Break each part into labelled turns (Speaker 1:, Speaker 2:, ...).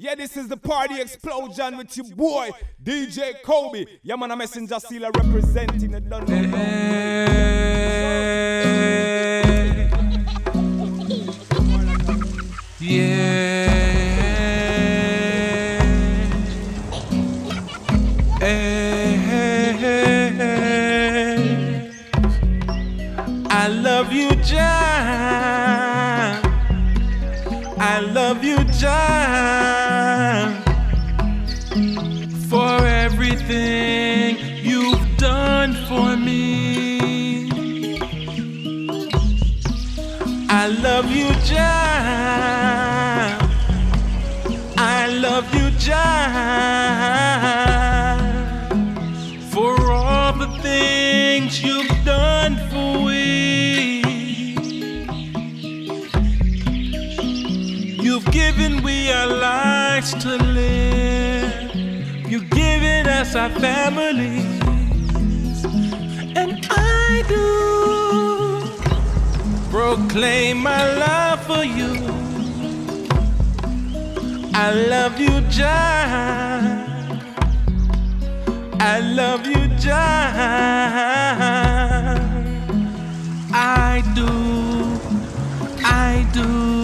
Speaker 1: Yeah, this is the party explosion with your boy, DJ Kobie. Yeah, man, a messenger sealer representing the London.
Speaker 2: Yeah. I love you, John. I love you, John, our families. And I do proclaim my love for you. I love you, John. I love you, John. I do, I do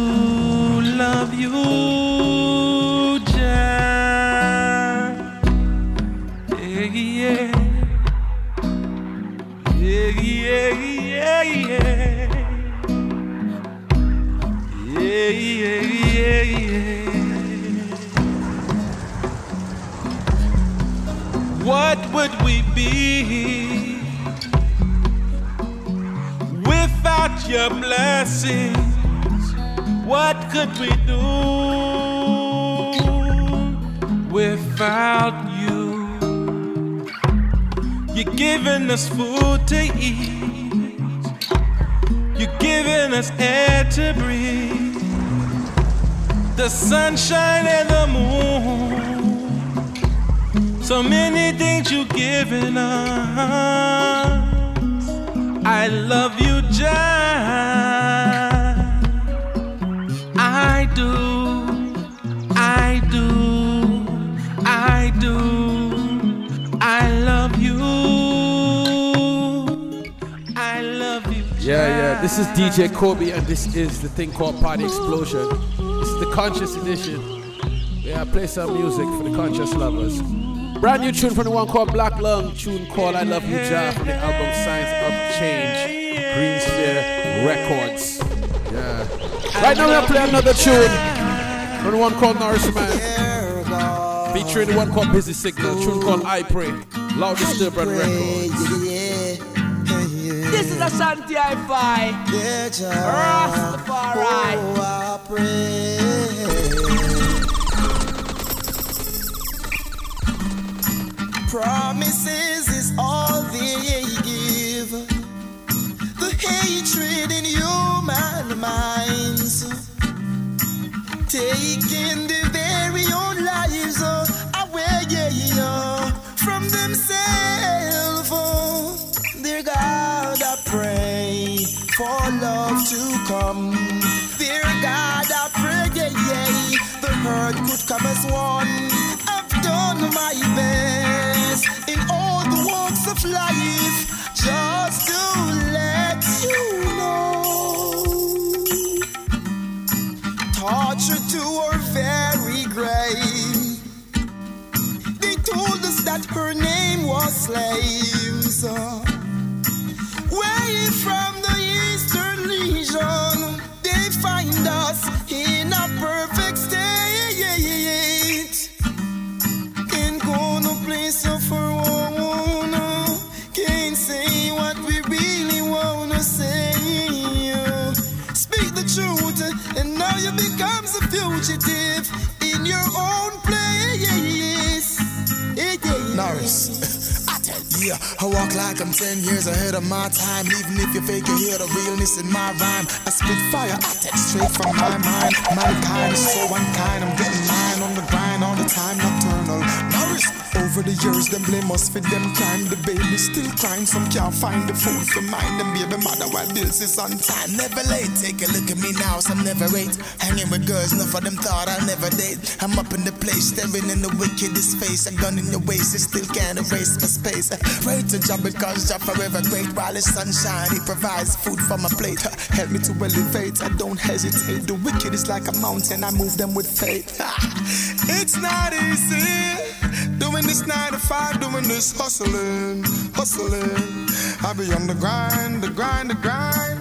Speaker 2: would we be without your blessings? What could we do without you? You're giving us food to eat. You're giving us air to breathe. The sunshine and the moon. So many things you've given us. I love you, John. I do, I do, I do. I love you. I love you.
Speaker 3: Yeah, yeah. This is DJ Kobie, and this is the thing called Party Explosion. This is the conscious edition. Yeah, I play some music for the conscious lovers. Brand new tune from the one called Black Lung, tune called I Love You Jah from the album Signs of Change, Green Sphere Records. Yeah. Right now we're gonna play another tune from the one called Nourishment, featuring the one called Busy Signal, tune called I Pray, Loud Disturbance Records.
Speaker 4: This is Ashanti Hi-Fi. Rastafari.
Speaker 5: Oh, Promises is all they give. The hatred in human minds, taking the very own lives uh, away from themselves. Dear God, I pray for love to come. Dear God, I pray, the hurt could come as one. Life just to let you know. Torture to our very grave. They told us that her name was slaves. Fugitive in your own place.
Speaker 6: Norris. I tell ya, I walk like I'm 10 years ahead of my time. Even if you fake, you hear the realness in my rhyme. I spit fire, I text straight from my mind. Mankind is so unkind, I'm getting mine. On the grind all the time, nocturnal. Morris, over the years, them blame us for them crime. The baby still crying, some can't find the food for mine. Them baby mother while bills is on time. Never late, take a look at me now, some never rate. Hanging with girls, enough of them thought I'll never date. I'm up in the place, staring in the wickedest face. A gun in your waist, it still can't erase my space. Pray to job because job forever great. While it's sunshine, he provides food for my plate. Help me to elevate, I don't hesitate. The wicked is like a mountain, I move them with faith. It's not easy doing this nine to five, doing this hustling, hustling. I be on the grind, the grind, the grind.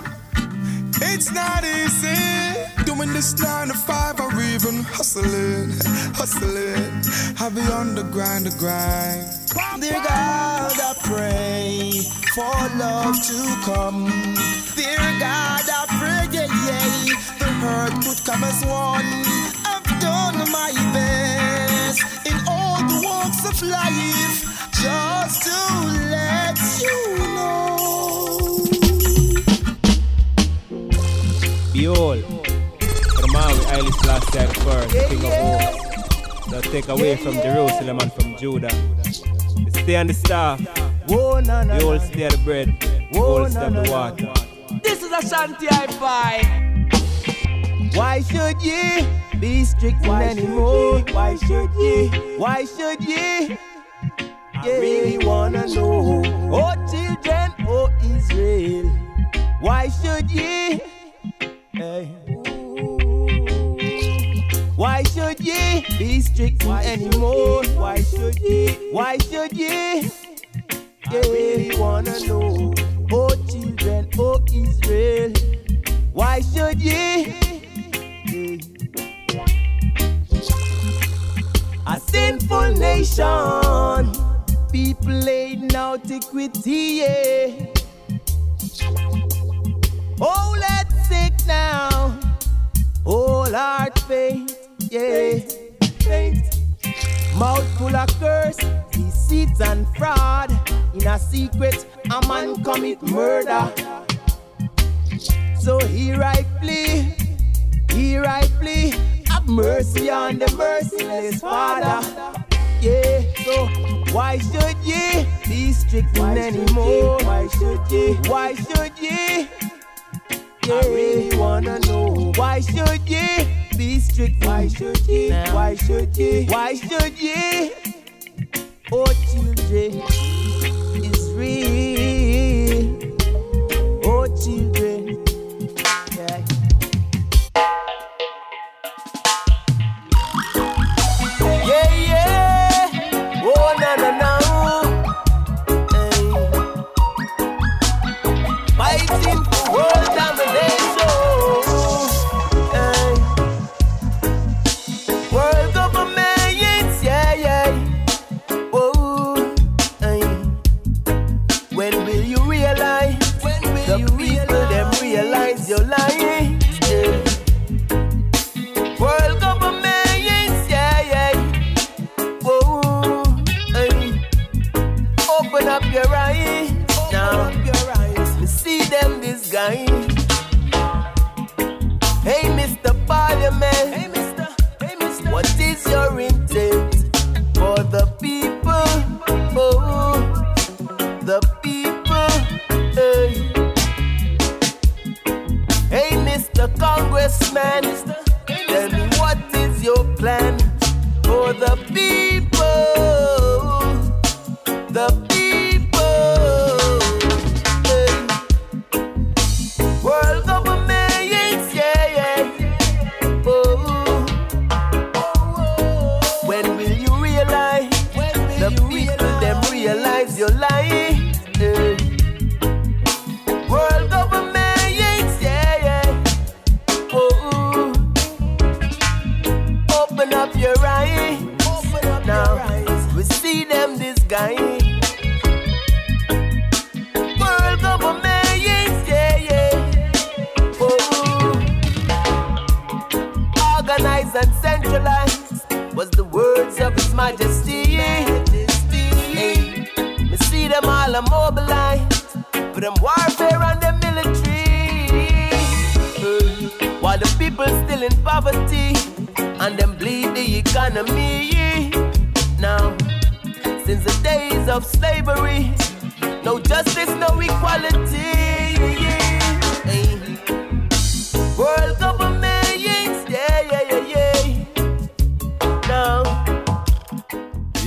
Speaker 6: It's not easy doing this nine to five or even hustling, hustling. I be on the grind, the grind.
Speaker 7: Dear God, I pray for love to come. Dear God, I pray, yeah, yeah, the hurt could come as one. Of life just to let you know.
Speaker 8: Behold, the man with Haile Selassie the first, king of all, that take away from Jerusalem and from Judah. The stay on the staff,
Speaker 9: Whoa, na, na,
Speaker 8: the whole
Speaker 9: na.
Speaker 8: stay the bread,
Speaker 9: Whoa, na,
Speaker 8: stay of
Speaker 9: na,
Speaker 8: the water.
Speaker 9: This is a Ashanti Hi-Fi. Why should ye be strict anymore? Why should ye? Why should ye? I really wanna know. Oh children, oh Israel, why should ye? Hey. Why should ye be strict anymore? Why should ye? Why should ye? I really wanna know. Oh children, oh Israel, why should ye? A sinful nation, people laying out equity. Yeah. Oh, let's sick now. Whole heart faith, yeah. Faith. Mouth full of curse, deceit and fraud. In a secret, a man commit murder. So here I flee, here I flee. Have mercy on the merciless Father. Yeah, so why should ye be strict anymore? Why should ye? Why should ye? Yeah. I really wanna know why should ye be strict? Why should ye? Why should ye? Why should ye? Oh, children, is real.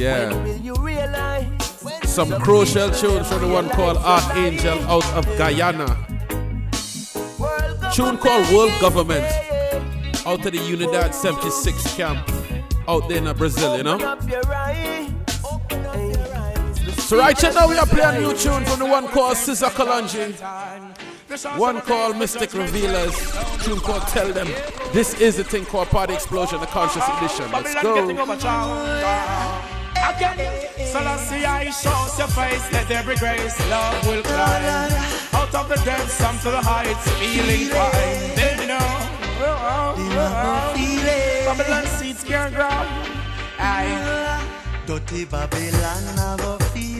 Speaker 9: Yeah. when will you realize?
Speaker 3: Some crucial tunes from the one called Archangel out of Guyana. Tune called World Government out of the Unidad 76 camp out there in Brazil, you know?
Speaker 10: Open up your eyes. Hey.
Speaker 3: So right here now we are playing a new tune from the one called Sizzla Kalonji. One called Mystic Revealers. Tune called Tell Them. This is the thing called Party Explosion, the Conscious Edition. Let's
Speaker 2: Babylon
Speaker 3: go.
Speaker 2: Again, Selassie, I show your face, let every grace, love will climb. Out of the depths, come to the heights, feeling fine. They know. Babylon seeds can't grow. Aye.
Speaker 11: Dirty Babylon, I go feel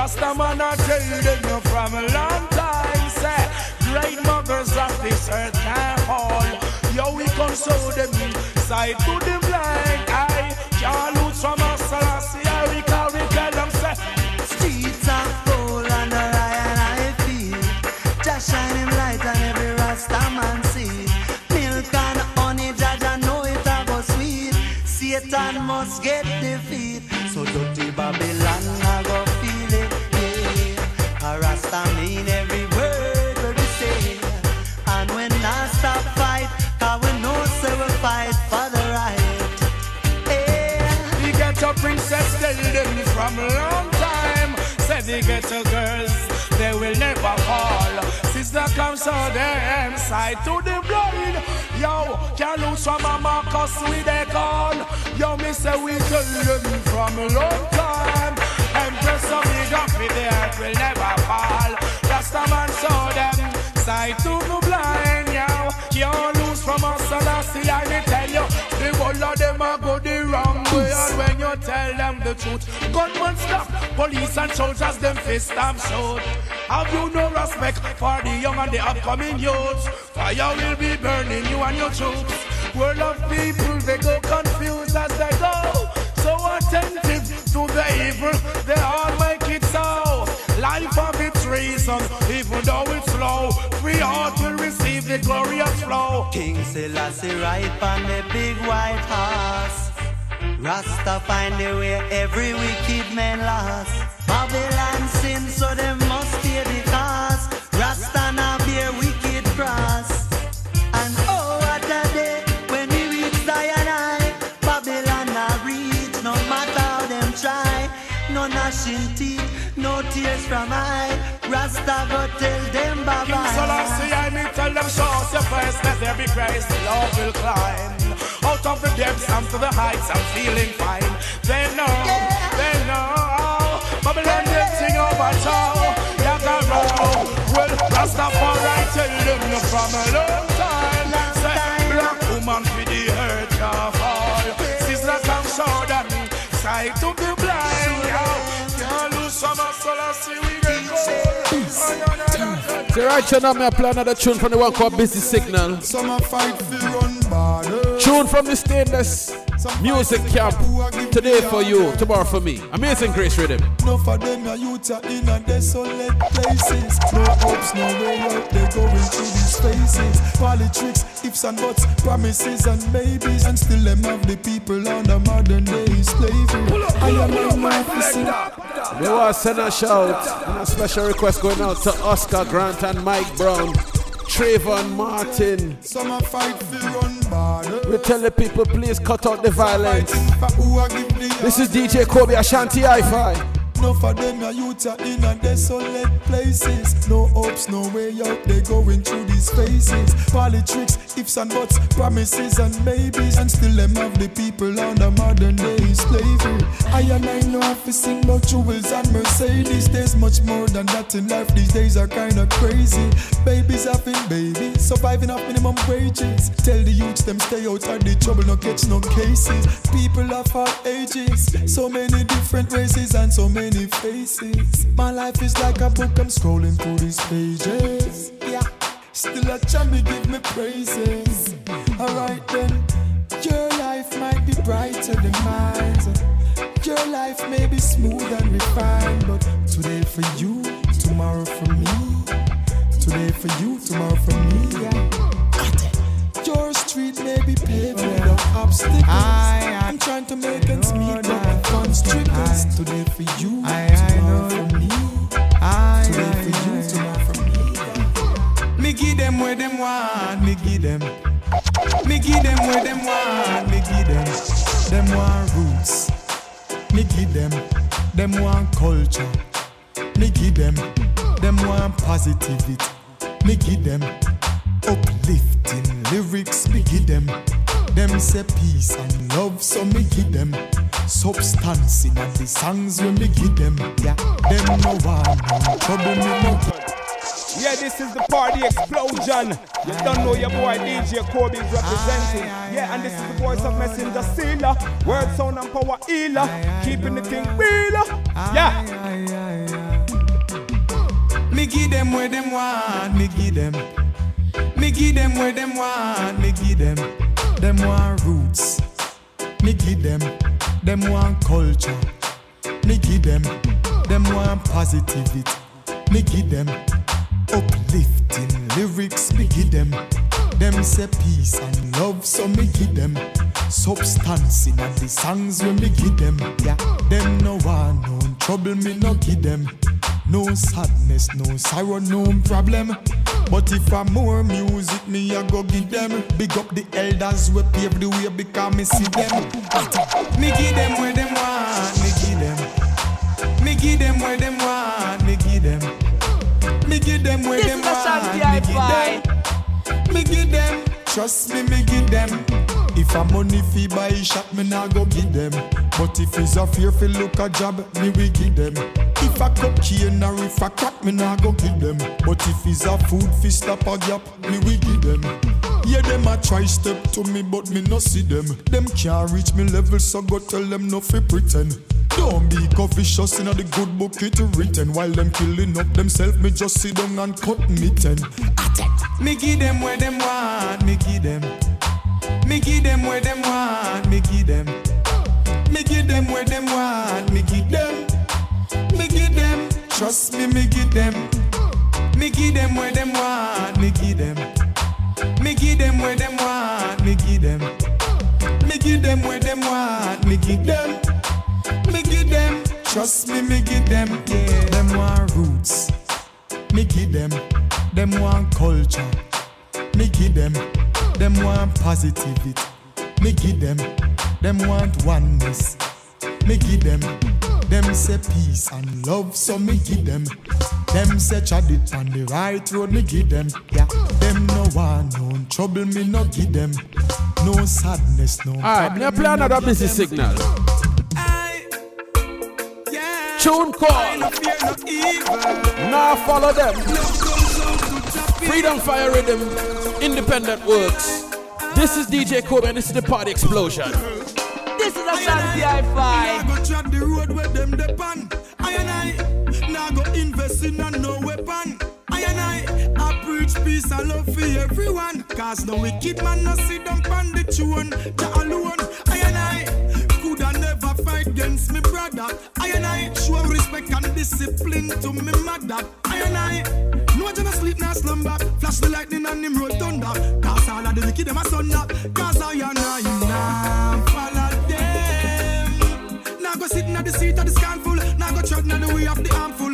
Speaker 2: Rastaman a tell them from a long time. Say, great mothers of this earth can't fall. Yo, we console them side to the blind eye. Can't lose from a Selassie we call. We tell them say,
Speaker 11: Streets are full I. Just shine light and every rasta man see. Milk and honey, Jaja know it sweet. Satan must get defeat. So dirty Babylon
Speaker 2: from long time. Said the ghetto girls, they will never fall. Sister comes so them side to the blind. Yo, can't lose from a Marcus with a call. Yo, me say we tell them from a long time. Empress of the with the earth will never fall. Rasta man saw them side to the blind. Yo, can't lose from us, so that's the I tell you. The whole of them are go the wrong way. And when you tell them the truth, gunmen stop. Police and soldiers, them fist and shoot. Have you no respect for the young and the upcoming youths? Fire will be burning you and your troops. World of people, they go confused as they go. So attentive to the evil, they all make it so. Life of its reason, even though it's slow. We ought to receive the glorious flow.
Speaker 11: King Selassie ride on the big white horse. Rasta find the way every wicked man lost. Babylon sin, so them must pay the cost. Rasta now bear wicked cross. And oh, what a day when we reach Zion. Babylon now reach, no matter how them try. No gnashing teeth, no tears from eye. Rasta go tell them bye
Speaker 2: King Selassie, I me tell them, show us your face, let there be grace, love will climb. Out of the depths, I'm to the heights, I'm feeling fine. They know, they know, Babylon getting over town. Yaga roll, well, Rastafari tell them from a long time. Say, black woman for the earth can't fall. Sister come show them, sight to the
Speaker 3: So right now, me I play another tune from the one called Busy Signal.
Speaker 12: Some a fight for run border.
Speaker 3: Tune from the stainless Music camp today for you, tomorrow for me. Amazing Grace Rhythm.
Speaker 12: No for them, your youth are in a desolate places. No hopes, no way out, they going through these phases. Politics, ifs and buts, promises and maybes. And still them have the people under modern day slavery. I am in my.
Speaker 3: We want to send a shout and a special request going out to Oscar Grant and Mike Brown. Trayvon Martin. We tell the people, please cut out the violence. This is DJ Kobie Ashanti Hi-Fi.
Speaker 12: No for them, your youth are in a desolate places. No hopes, no way out, they going through these phases. Politics, ifs and buts, promises and maybes. And still them have the people on under modern day slavery. I and I know have to sing about jewels and Mercedes. There's much more than that in life, these days are kinda crazy. Babies having babies, surviving off minimum wages. Tell the youths them stay out of the trouble, no catch no cases. People of all ages, so many different races and so many many faces. My life is like a book, I'm scrolling through these pages. Yeah, still a chummy give me praises. Alright then, your life might be brighter than mine. Your life may be smooth and refined, but today for you, tomorrow for me. Today for you, tomorrow for me. Yeah. Your street may be paved with obstacles. I, am trying to make ends meet, funds trickles. Today for you, tomorrow for me. Today for you, tomorrow for me. Me give them where them want, me give them. Me give them where them want, me give them. Them want roots, me give them. Them want culture, me give them. Them want positivity, me give them uplifting lyrics, me give them. Them say peace and love, so me give them. Substance in the songs when me give them. Yeah, them no one, no trouble me no.
Speaker 2: Yeah, this is the party explosion. You don't know your boy DJ Kobie is representing. Yeah, and this is the voice of Messenger Sealer. Word, sound, and power healer. Keeping the thing real. Yeah.
Speaker 12: Me give them where them want, me give them. Me give them where them want, me give them. Them want roots, me give them. Them want culture, me give them. Them want positivity, me give them. Uplifting lyrics, me give them. Them say peace and love, so me give them. Substance in the songs when me give them. Yeah, them no one, no trouble, me no give them. No sadness, no sorrow, no problem. But if I'm more music, me I go give them. Big up the elders we pave the way because me see them. Me give them where them want, me give them. Me give them where them want, me give them. Me give them where
Speaker 10: This
Speaker 12: them want, me give them. Me give them, trust me, me give them. If a money fee buy a shot, me nah go give them. But if it's a fear fi look a job, me we give them. If a cocaine or if a crack, me nah go give them. But if it's a food fi stop a gap, me we give them. Yeah, them a try step to me, but me no see them. Them can't reach me level, so go tell them no fi pretend. Don't be vicious in the good book it written While them killing up themselves, me just sit down and cut me ten Me give them where them want, me give them Me give them where them want, me give them Me give them where them want, me give them Me give them, trust me, me give them Me give them where them want, me give them Me give them where them want, me give them Me give them where them want, me give them me give them, trust me, me give them, yeah. Them want roots, me give them. Them want culture, me give them. Them want positivity, me give them. Them want oneness, me give them. Them say peace and love, so me give them. Them say chad it on the right road, me give them. Yeah, them no want no trouble, me no give them. No sadness, no.
Speaker 3: Alright, me play another busy signal.
Speaker 12: Yeah.
Speaker 3: Tune call.
Speaker 12: No no
Speaker 3: follow them. Freedom Fire Rhythm, Independent Works. This is DJ Kobie and this is the party explosion.
Speaker 10: This is a Santi
Speaker 12: I go track the road with them depend. I and I now go invest in a no weapon. I and I I preach peace and love for everyone.
Speaker 13: Cause no wicked man no sit down on the tune. Ja alone. I and I and never fight against me brother. I and I show respect and discipline to me mother. I and I no one sleep nor slumber. Flash the lightning and him roll thunder. Cause all of the wicked them a sun up. Cause I and I now follow them. Now go sit in the seat of the scornful. Now go tread in the way of the harmful.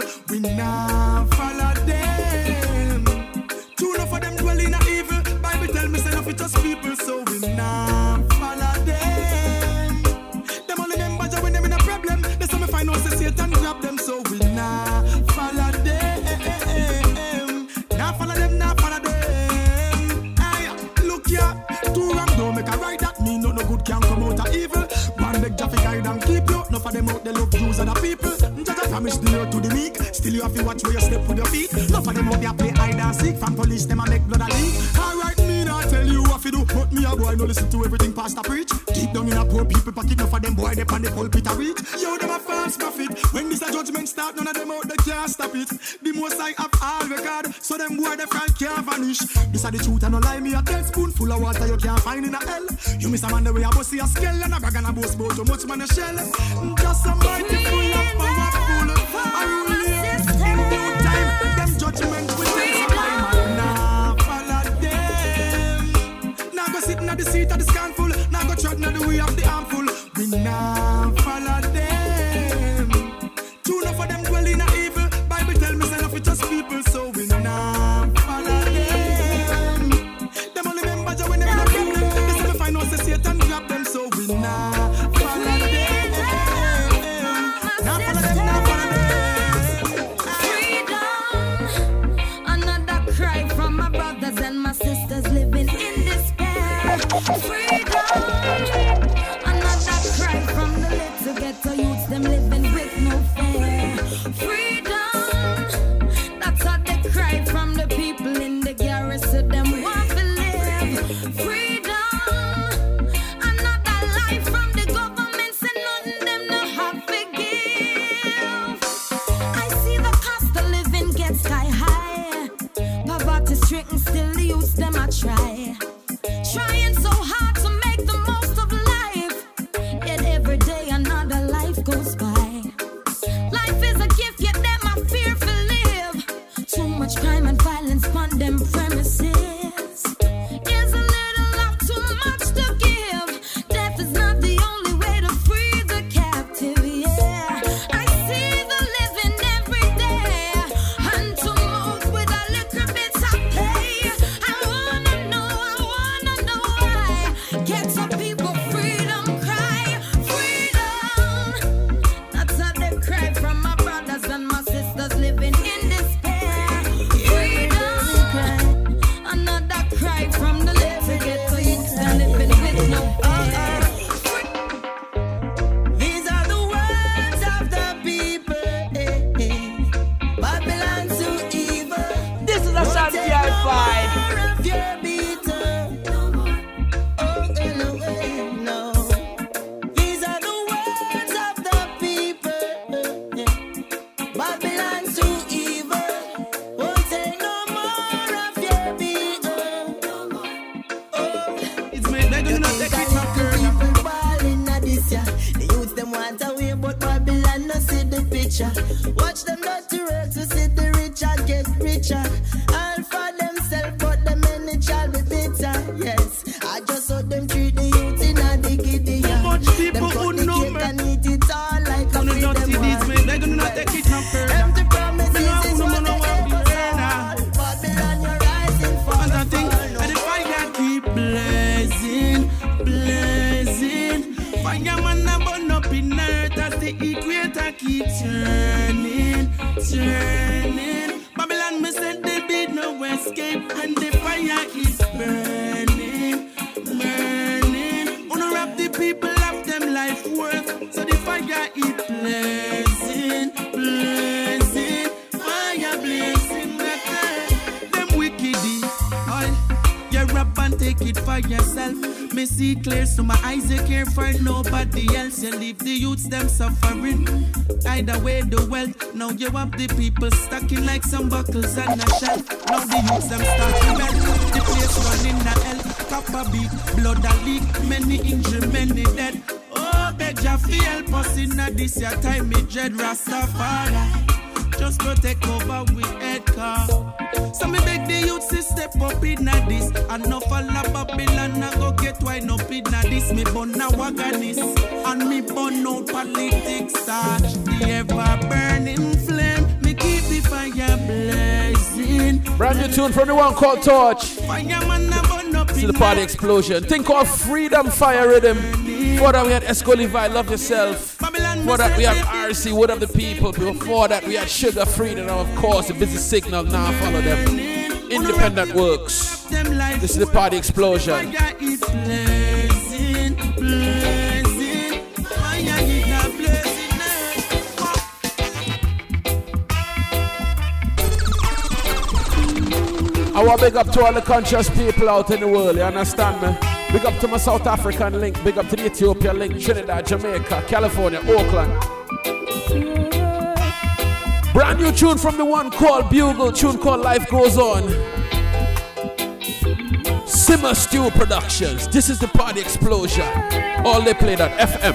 Speaker 13: The love views of the people. just a promise the year to the meek. Still you have to watch where you step with your feet. Love of them out play hide and seek. From police them a make blood a leak. Alright, me not tell you what you do, but me a go I no listen to everything pastor preach. Poor people pack up for them boy, they pan the pulpit a reach. Yo, them a false prophet. When this a judgment start, none of them out, they can't stop it. The most I have all record, so them boy, they can't, vanish. This a the truth, and no lie, me a tablespoon full of water, you can't find in a hell. You miss a man the way I bust a skull, and a bag and a boast about too much man a shell. Just a mighty full of powerful, I rule in due time, them judgment Inna the way the harmful, we
Speaker 14: now. Either way, the wealth. Now you have the people stacking like some buckles on a shelf. Now the youths them start to melt. The place running the hell. Copper beat, blood a leak. Many injured, many dead. Oh, beg ya feel us in this your time, me dread Rastafari just take over we head car. Up in this. And no fall a Babylon, I go get wine up in this. Me burn a waganis, and me burn out politics starch. The ever burning flame, me keep the fire blazing.
Speaker 3: Brand new tune from the one called Torch. This is the party explosion. Think of Freedom Fire Rhythm. For that we had Esco Levi, Love Yourself. Before that we have RC, What of the People. Before that we had Sugar Freedom. And of course the Busy Signal. Now follow them. Independent Works. This is the party explosion. I want big up to all the conscious people out in the world, you understand me? Big up to my South African link, big up to the Ethiopia link, Trinidad, Jamaica, California, Oakland. Brand new tune from the one called Bugle, tune called Life Goes On. Simmer Stew Productions. This is the party explosion. All they played at FM.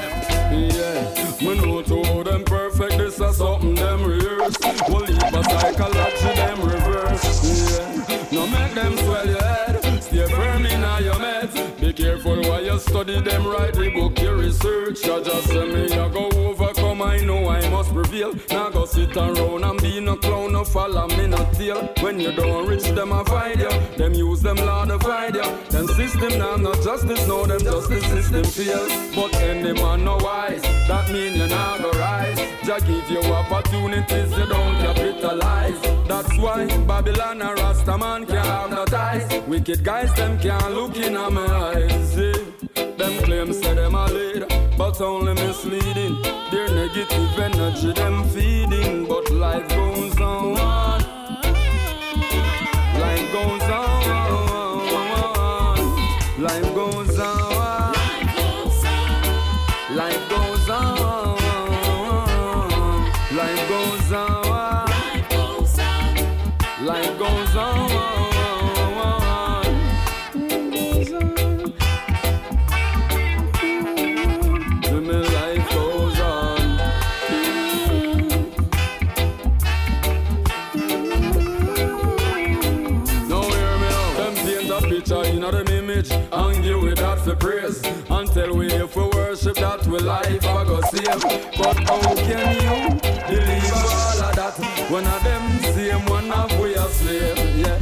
Speaker 15: Yeah, we know to them perfect, this is something them rehearse. We'll leave a psychology them reverse. Yeah, no make them swell your head. Stay firm in your meds. Be careful while you study them, write the book, your research. You just say me, I go overcome, Know I must prevail. Now go sit around and be no clown, no follow me, no tail. When you don't reach them, I find you. Them use them law to find you. Them system now, not justice, no, them justice system fail. But any man no wise, that mean you not go rise. Just give you opportunities, you don't capitalize. That's why Babylon and Rasta man can't have no ties. Wicked guys, them can't look in my eyes. See? Them claims say them a lead, but only misleading. Their negative energy them feeding, but life goes on. Life goes on. Life goes on. We life I go save. But how can you believe all of that when of them same one of we a slave? Yeah.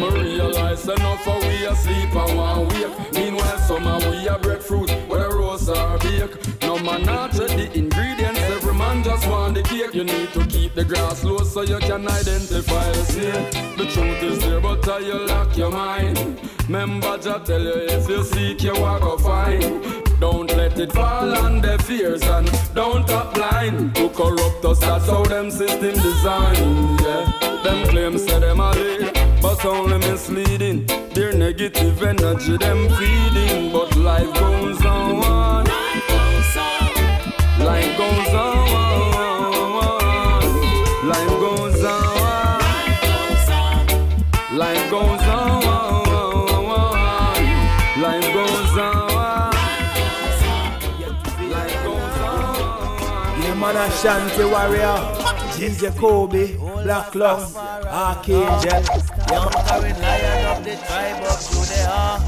Speaker 15: Me realize enough of we asleep and one wake. Meanwhile, some of we a breadfruit where roast or bake. No man not the ingredients. Every man just want the cake. You need to keep the grass low so you can identify the snake. The truth is there, but how you lock your mind. Remember, Jah tell you if you seek, you are go find. Don't let it fall on their fears and don't top blind to corrupt us. That's how them system design. Yeah, them claims say them a lead, but only misleading. Their negative energy them feeding, but life goes on. Life goes on. Life
Speaker 10: man, Ashanti Warrior, DJ Kobie, Black Lung, Archangel. Yeah, man,
Speaker 9: lion of the tribe of Judah.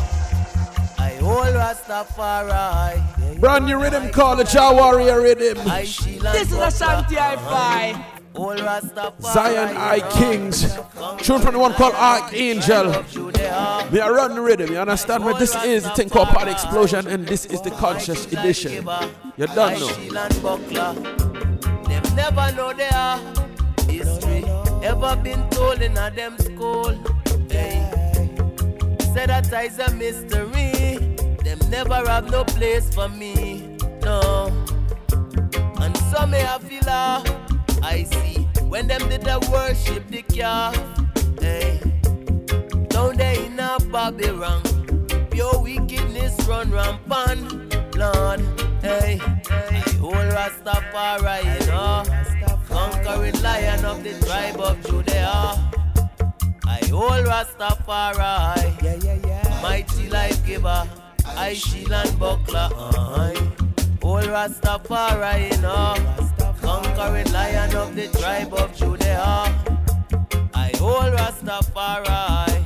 Speaker 9: I hold Rastafari.
Speaker 3: Brand new rhythm called the Jah Warrior Rhythm.
Speaker 9: This is
Speaker 10: Ashanti Hi-Fi.
Speaker 9: Hold Rastafari.
Speaker 3: Zion I Kings. Tune from the one called Archangel. We are running rhythm, you understand me? This is the thing called Party Explosion, and this is the conscious edition. You don't know.
Speaker 9: Shield. Them never know their history. Ever been told in a them school. Hey. Say that is a mystery. Them never have no place for me. No. And some may have feel ah, I see when them did the worship the calf. Hey. Down there in a Babylon. Pure wickedness run rampant, Lord. Hey, hey, old Rastafari, you know, conquering lion of the tribe of Judah. I old Rastafari, yeah, yeah, yeah. mighty life giver. I shield and buckler. Uh-huh. Old Rastafari, you know, conquering lion of the tribe of Judah. I old Rastafari,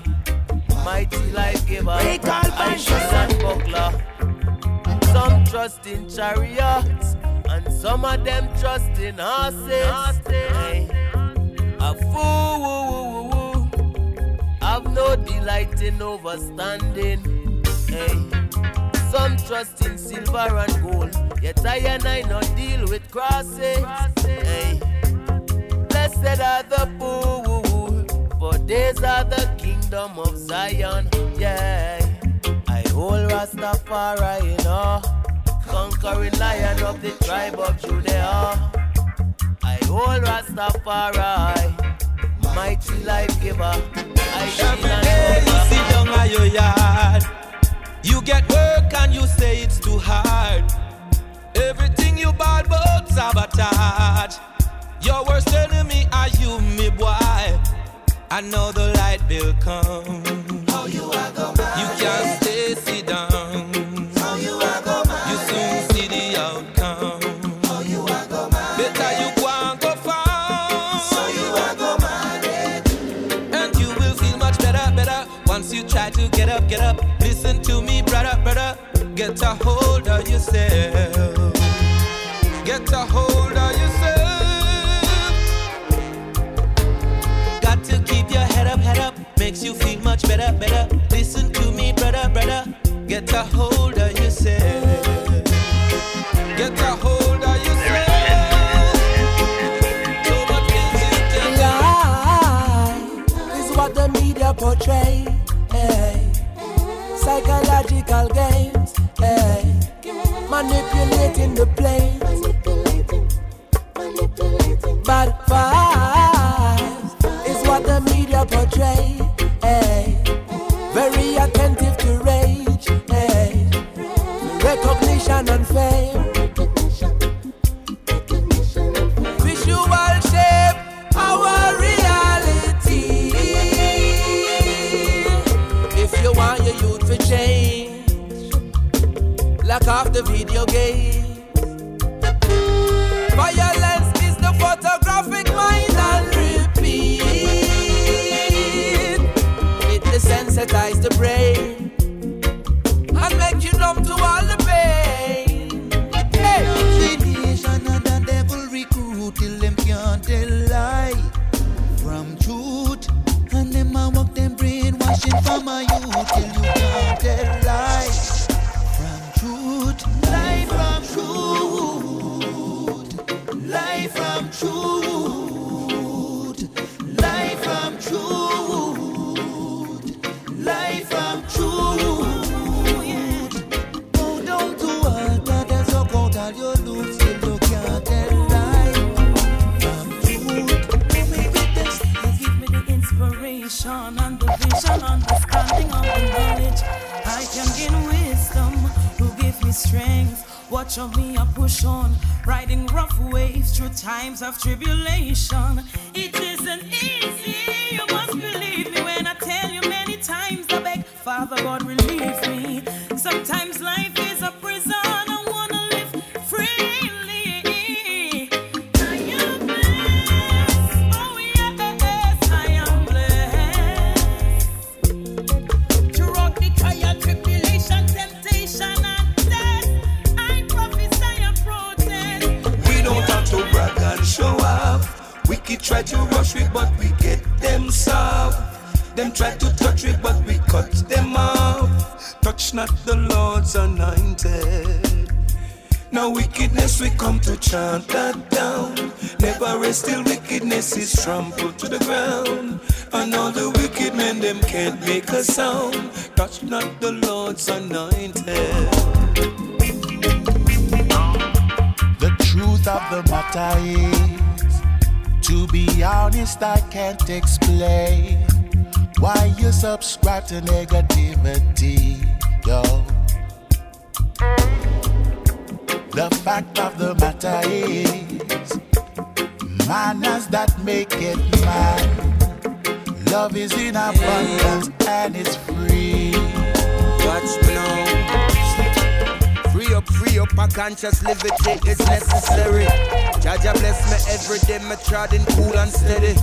Speaker 9: mighty life giver. I shield and buckler. Some trust in chariots, and some of them trust in horses. Hey. A fool have no delight in overstanding. Hey. Some trust in silver and gold, yet I and I not deal with crosses. Hey. Blessed are the poor, for these are the kingdom of Zion. Yeah. I hold Rastafari, you know, conquering lion of the tribe of Judah. I hold Rastafari, mighty life giver. I
Speaker 16: Every day you get work and you say it's too hard. Everything you bad but sabotage. Your worst enemy are you, me boy. I know the light will come. Get a hold of yourself. Get a hold of yourself. Got to keep your head up, head up. Makes you feel much better, better. Listen to me, brother, brother. Get a hold
Speaker 4: Manipulating the plays. Bad vibes is what the media portray. Hey. Very attentive to rage. Hey. Recognition and fame. Visual shape our reality. If you want your youth to change, lock off the video game.
Speaker 13: Strength? Watch on me, I push on, riding rough waves through times of tribulation. It isn't easy, you must believe me when I tell you many times I beg, Father God, relieve
Speaker 16: Them try to touch we, but we cut them off. Touch not the Lord's anointed. Now wickedness we come to chant that down. Never rest till wickedness is trampled to the ground. And all the wicked men them can't make a sound. Touch not the Lord's anointed.
Speaker 17: The truth of the matter is, to be honest, I can't explain why you subscribe to negativity, yo. The fact of the matter is, manners that make it man. Love is in abundance and it's free.
Speaker 5: Watch me now. Free up, free up, I conscious liberty is necessary. Jaja bless me every day, me treading cool and steady.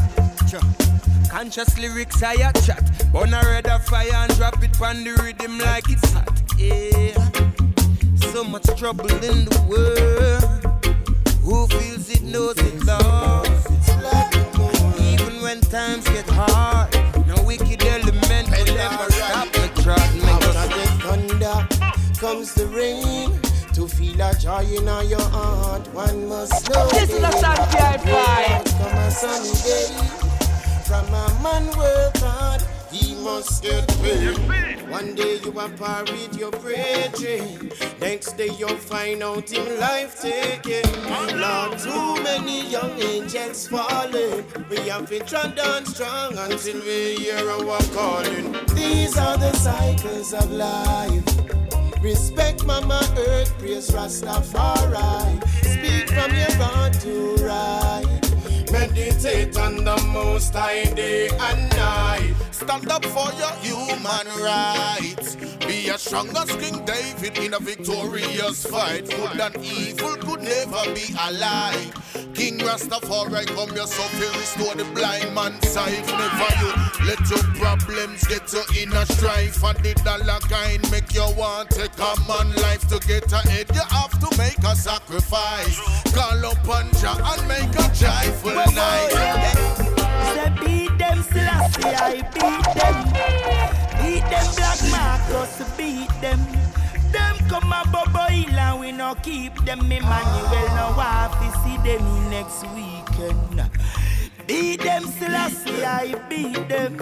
Speaker 5: Conscious lyrics I a chat. Burn a red a fire and drop it on the rhythm like it's hot. Yeah. So much trouble in the world. Who feels it knows it, Lord. Even when times get hard, no wicked element will ever stop me trot me.
Speaker 7: After the thunder comes the rain. To feel a joy in your heart, one must know.
Speaker 5: This is a Sunshine Five.
Speaker 7: Come a sunny day. From a man work hard, he must get paid. One day you are par with your brethren. Next day you'll find out him life taken. Lord, too many young angels falling. We have been trodden strong until we hear our calling. These are the cycles of life. Respect Mama Earth, praise Rastafari. Speak from your heart to right. Meditate on the most high day and night.
Speaker 17: Stand up for your human rights. Be as strong as King David in a victorious fight. Good and evil could never be allied. King Rastafari come yourself here, restore the blind man's sight. Never you let your problems get you in a strife. And the dollar kind make you want to come man life to get ahead. You have to make a sacrifice. Call upon Jah and make a joyful night.
Speaker 7: Say beat them, Selassie, I beat them. Beat them, Black Marcus, beat them. Them come a hill and we no keep them. Emmanuel no want to see them next weekend. Beat them, Selassie, I beat them.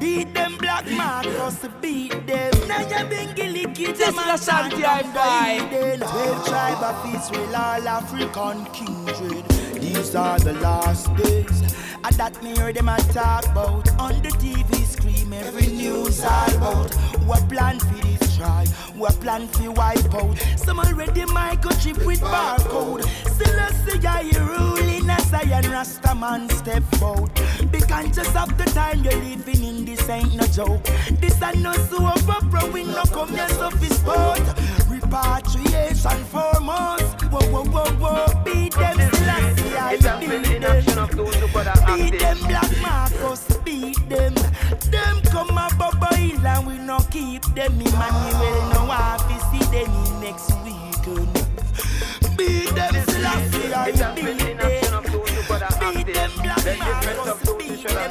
Speaker 7: Beat them, Black Marcus, beat them. Now you been gilly kids,
Speaker 5: This is a Santiago vibe.
Speaker 7: Twelve tribe of Israel, all African kindred. These are the last days. And that me hear them a talk about on the TV screen. Every news all about what plan for this try, what plan for wipe out. Some already microchip with barcode. Still I see I ruling as I and Rasta man step out. Be conscious of the time you're living in. This ain't no joke. This ain't no soap opera. We no come here so fi sport. Repatriation foremost. Whoa whoa whoa whoa. Beat them Selassie, I beat them. Beat them Black Marcus, beat them. Them come a bubble hill and we no keep them. Emmanuel no want to see them in next weekend. Beat them Selassie, I beat them. Beat them Black Marcus, beat them.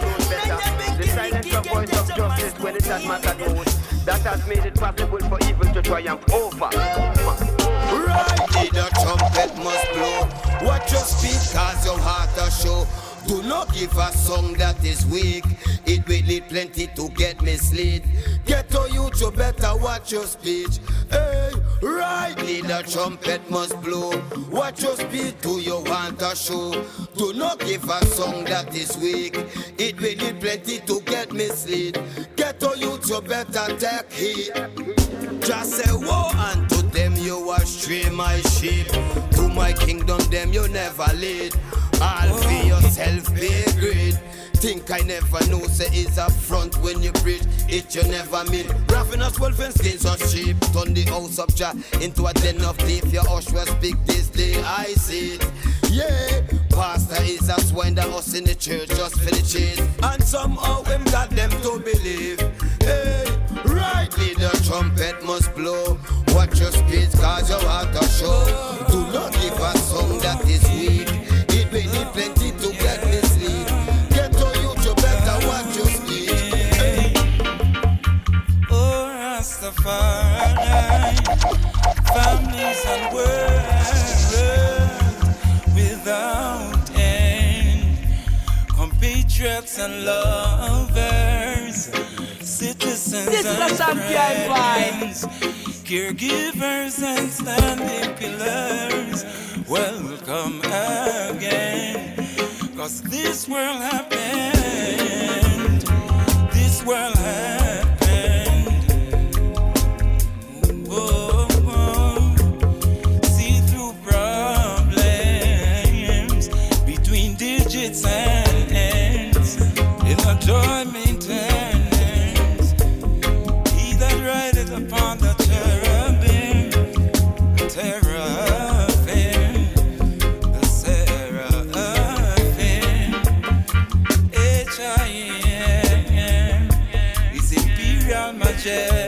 Speaker 18: The silence of voice of justice when it has mattered most. That has made it possible for evil to triumph over.
Speaker 5: Right, the trumpet must blow. Watch your speak, cause your heart a show. Do not give a song that is weak. It will need plenty to get misled. Get to you to better watch your speech. Hey, rightly the trumpet must blow. Watch your speech, do you want a show? Do not give a song that is weak. It will need plenty to get misled. Get to you to better take heed. Just say woe unto them you astray my sheep. To my kingdom them you never lead. All for yourself be great. Think I never know, say it's a front when you preach, it you never meet. Ravenous wolf and skins of sheep, turn the house of Jah into a den of thief. Your hush will speak this day, I see it. Yeah, pastor is a swine that us in the church just for the cheese. And somehow him got them to believe. Hey, rightly the trumpet must blow. Watch your speech, cause your heart a show. Do not give a song that is weak. It may need plenty to get mislead.
Speaker 19: Rastafari, families and world without end, compatriots and lovers, citizens
Speaker 5: This
Speaker 19: and friends, caregivers and standing pillars. Welcome again, cause this world happened. This world happened.
Speaker 20: shine.
Speaker 3: His imperial majesty.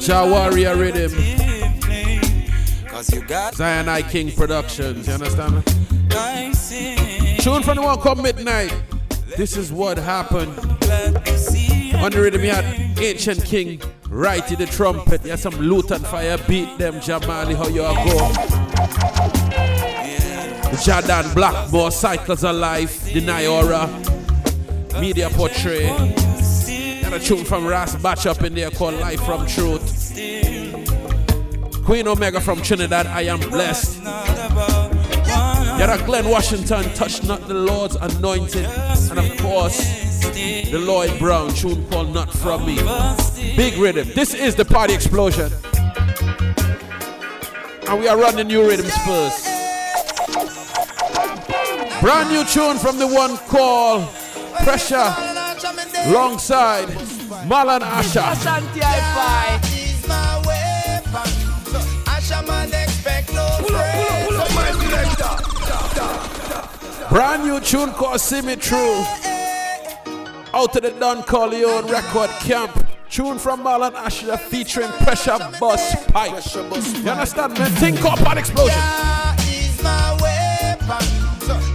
Speaker 3: Jah Warrior Rhythm. Zion I King Productions. You understand? Tune from the one called Midnight. This is what happened. On the rhythm, you had Ancient King, Righty the trumpet. You had some Lutan Fyah beat them, Jamali, how you are go. The Jordan Blackmore, Cycles of Life, the Niora, Media Portrait. You had a tune from Ras Batch up in there called Life from Truth. Queen Omega from Trinidad, I am blessed. You had a Glenn Washington, Touch Not the Lord's Anointed. And of course, the Lloyd Brown tune called Not From Me. Big rhythm. This is the party explosion. And we are running new rhythms first. Brand new tune from the one called Pressure. Alongside Marlon Asher. Brand new tune called See Me True. Out of the Don Corleon record camp. Tune from Marlon Asher featuring Pressure Busspipe. You understand, man? Think up an explosion.
Speaker 9: is my weapon.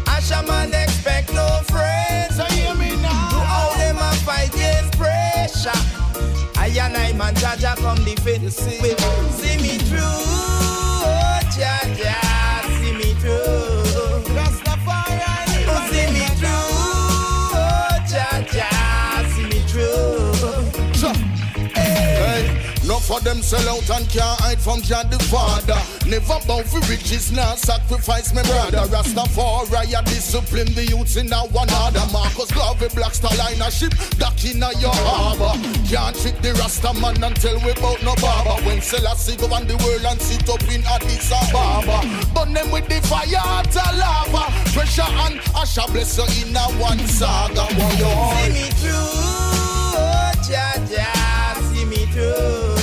Speaker 9: Asher man expect no friends. So hear me now. To all them a fight against pressure. I and I man Jaja come defend. See, see me through,
Speaker 17: for them sell out and can't hide from Jah the Father. Never bow for riches, now sacrifice me brother. Rastafari, I discipline the youths in a one order. Marcus Garvey, Black Star line a ship, dock in a your harbor. Can't trick the Rasta man until we bout no barber. When Selassie go on the world and sit up in Addis Ababa. Burn them with the fire to lava. Pressure and Asher bless you in a one saga.
Speaker 9: See me through, oh, Jaja, see me through.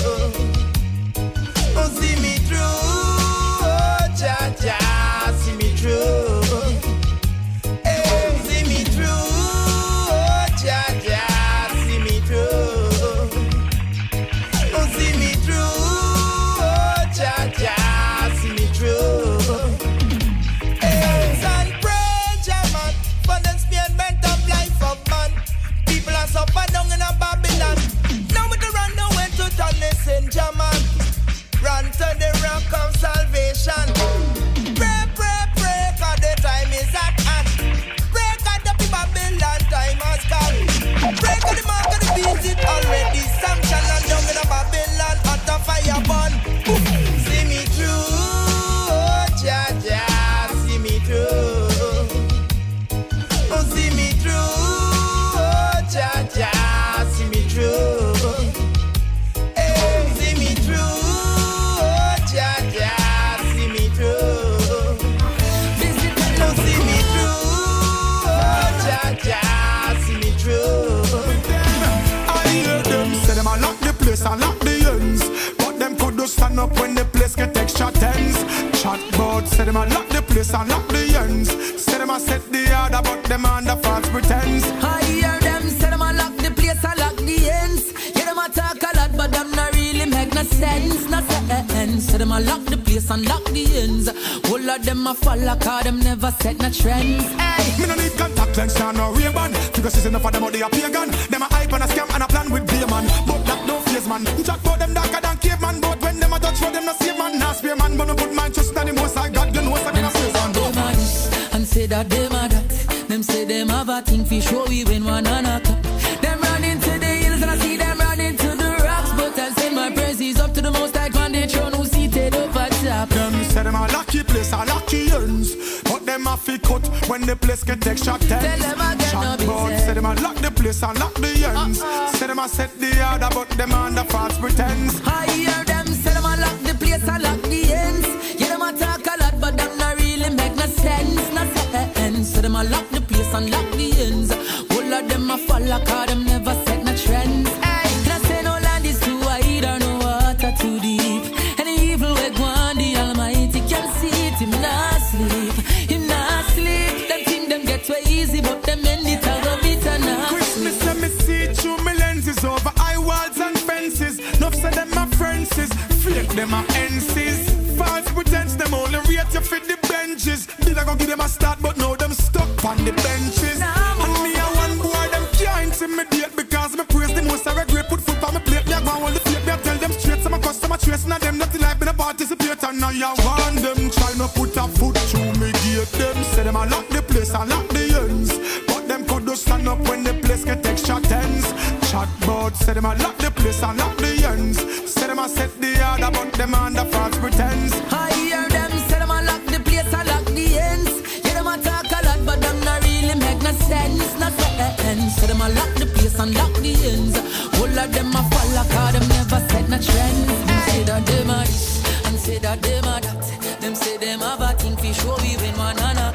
Speaker 9: And
Speaker 21: lock the ends.
Speaker 22: All of them a follow, cause them never set no trends.
Speaker 21: Them
Speaker 22: say that them a
Speaker 23: this, and say that them a that. Them say them have a thing for show we win one another.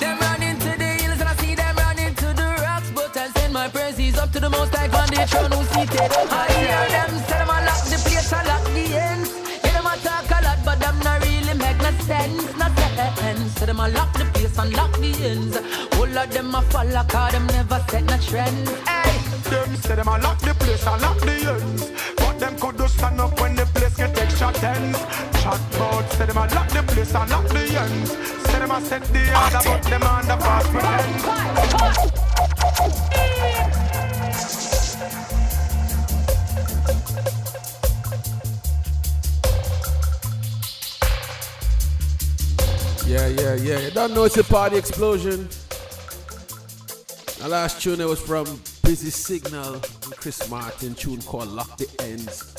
Speaker 23: Them run into the hills and I see them run into the rocks, but I send my praises up to the most high on the throne who seated. I hear them say them a lock the place and lock the ends. Yeah, them a talk a lot, but them not really make no sense, no sense. So them a lock the place and lock the ends. All of them a follow, cause them never set no trends. Hey.
Speaker 24: Them say them a lock the place and lock the ends. But them could just stand up when the place get extra tense. Chat bout say them a lock the place and lock the ends. Say them a set the order, but them under false pretense.
Speaker 3: Yeah, yeah, yeah. You don't know it's a party explosion. The last tune it was from Busy Signal and Chris Martin, tune called Lock the Ends.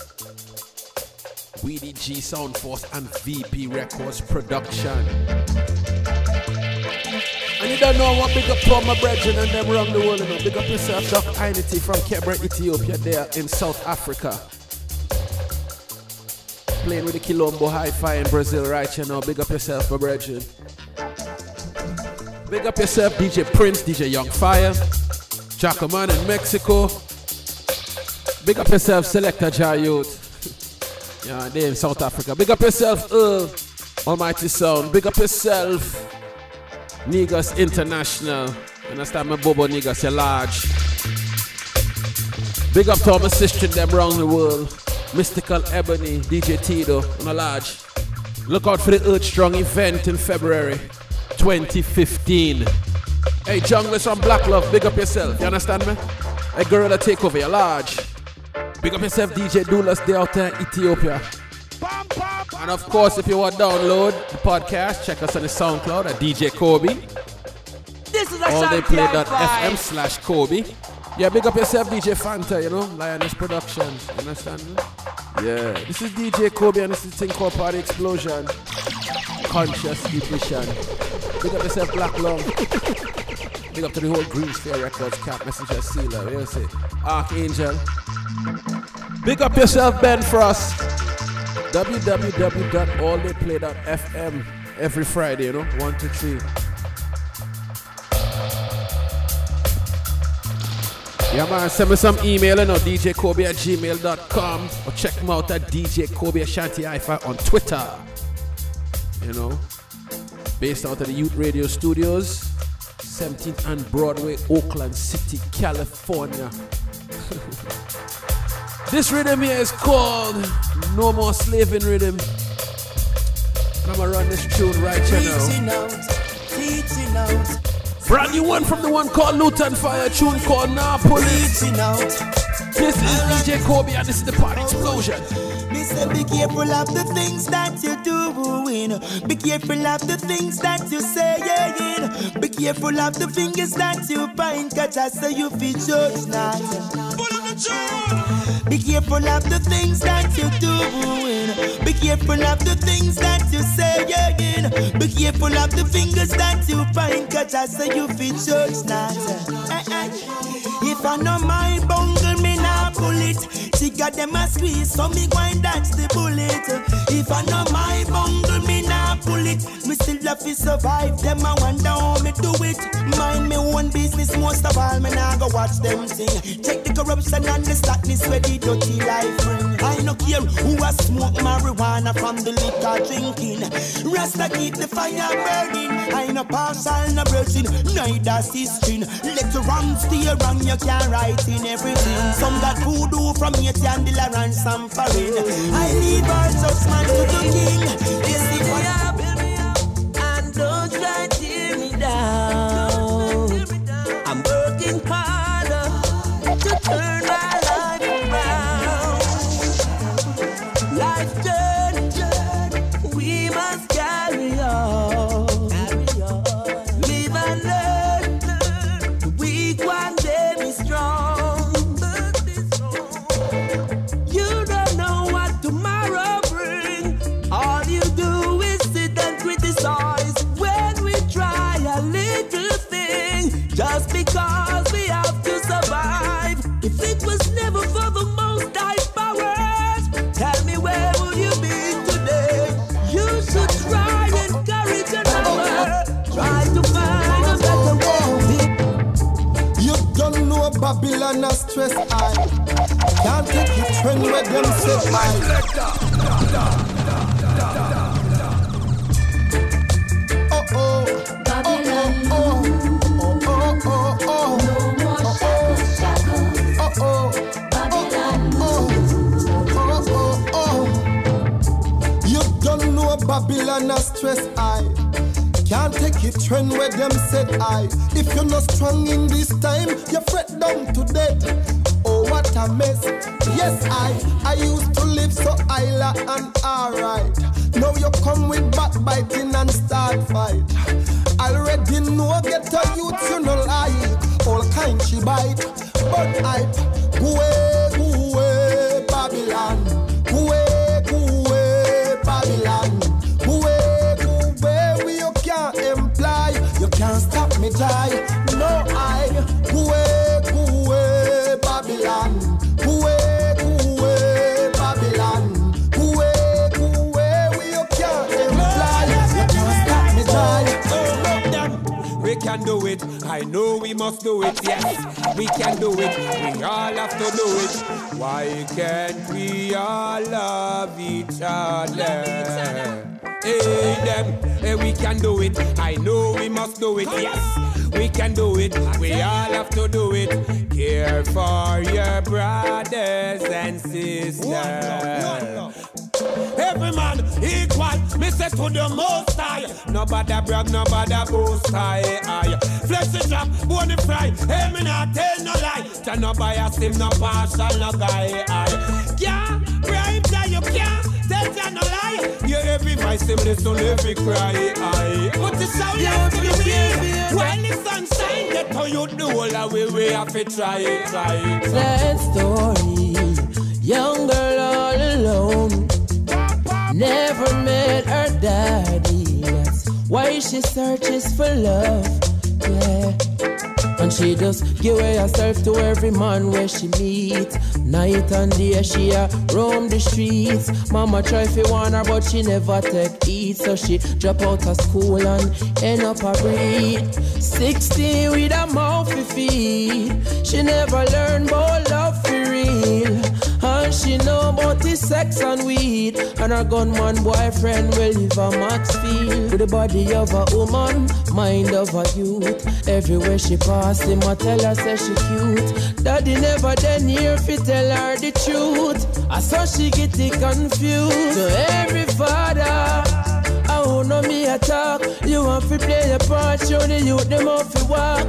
Speaker 3: Weedy G Sound Force and VP Records production. And you don't know what big up from my brethren and them around the world, you know. Big up yourself, Doc Ainity from Kebra, Ethiopia, there in South Africa. Playing with the Quilombo Hi-Fi in Brazil right you now. Big up yourself, my brethren. Big up yourself, DJ Prince, DJ Young Fire, Jacoman in Mexico. Big up yourself, Selector Jayot. yeah, they in South Africa. Big up yourself, Earl, Almighty Sound. Big up yourself, Negus International. You understand my Bobo Negus, you're large. Big up to all my sisters them around the world. Mystical Ebony, DJ Tito, on a large. Look out for the Earth Strong event in February 2015. Hey, junglers from Black Love, big up yourself. You understand me? Hey, Gorilla Takeover, you're large. Big up yourself, DJ Doulas, they out in Ethiopia. And of course, if you want to download the podcast, check us on the SoundCloud at DJ Kobie.
Speaker 23: This is a
Speaker 3: Alldayplay.fm slash Kobie. Yeah, big up yourself, DJ Fanta, you know, Lioness Productions. You understand me? Yeah, this is DJ Kobie and this is thing called Party Explosion. Conscious Edition. Big up yourself, Black Lung. Big up to the whole Green Sphere Records, Cap Messenger Sealer, you say? Archangel. Big up yourself, Ben Frost. www.alldayplay.fm every Friday, you know, 1 to 3. Yeah, man, send me some email, you know, djkobe at gmail.com or check me out at DJ Kobie Ashanti on Twitter. You know, based out of the Youth Radio Studios, 17th and Broadway, Oakland City, California. this rhythm here is called No More Slaving Rhythm. I'm gonna run this tune right here now.
Speaker 7: out, teaching out.
Speaker 3: Brand new one from the one called Lutan Fyah, tune called Napoli.
Speaker 7: Reaching out.
Speaker 3: This is DJ Kobie and this is the party explosion.
Speaker 7: Me say be careful of the things that you're doing. Be careful of the things that you saying. Be careful of the fingers that you point. Cause I say you feel judge now. Be careful of the things that you're doing. Be careful of the things that you say again. Be careful of the fingers that you find, cause I say you feel church not. Eh, eh. If I know my bungle, me not pull it. She got them a squeeze, so me going dodge the bullet. If I know my bungle, me pull it. Me still love to survive. Them I wonder how me do it. Mind me own business most of all. Me nah go watch them sing. Check the corruption and the slackness where the dirty life bring. I no care who a smoke marijuana from the liquor drinking. Rasta keep the fire burning. I no partial, no virgin, neither sister. Let the wrong steer wrong, you can't write in everything. Some got voodoo from here to Andilla and some foreign. I leave our judgment to the king.
Speaker 14: And
Speaker 25: stress I Can't take it trend where them say I Oh oh Babylon oh oh oh oh oh Oh oh Babylon oh oh oh oh You don't know Babylon a stress I can't take it trend where them said I. If you're not strong in this time, you fret down to death. Oh, what a mess. Yes, I I used to live so isla and alright. Now you come with backbiting and start fight. I already know get a youth you no like. All kind she bite. But I go away, die. No, I go away, Babylon. Go away, Babylon. Go away, we you can't imply. You can't stop me, die.
Speaker 26: We can do it. I know we must do it. Yes, we can do it. We all have to do it. Why can't we all love each other? Hey, them, hey, we can do it. I know we must do it. Yes, we can do it. We all have to do it. Care for your brothers and sisters. Every man equal, me say to the most high. Nobody brag, nobody boast high. aye. Flesh is drop, bone is fry. Hey, me not tell no lie. Tell no bias, him no partial, no guy. Aye. Can't bribe you can't. Tell ya no lie. Every voice, him listen every cry. Aye. Put the sound out to the wind. While the sun shine, get how you do all the way. We have to try it, try it.
Speaker 14: Sad story, young girl all alone. Never met her daddy. That's why she searches for love. Yeah. And she just give away herself to every man where she meet. Night and day she a roam the streets. Mama try fi warn her but she never take heed. So she drop out of school and end up a breed. 16 with a mouth fi feed. She never learn about love real. She know about the sex and weed. And her gunman boyfriend will live a max feel. With the body of a woman, mind of a youth. Everywhere she pass him, I tell her say she cute. Daddy never then here fi tell her the truth. I saw she get it confused. So every father. I don't know me a talk. You want to play your part, show the youth them how to walk.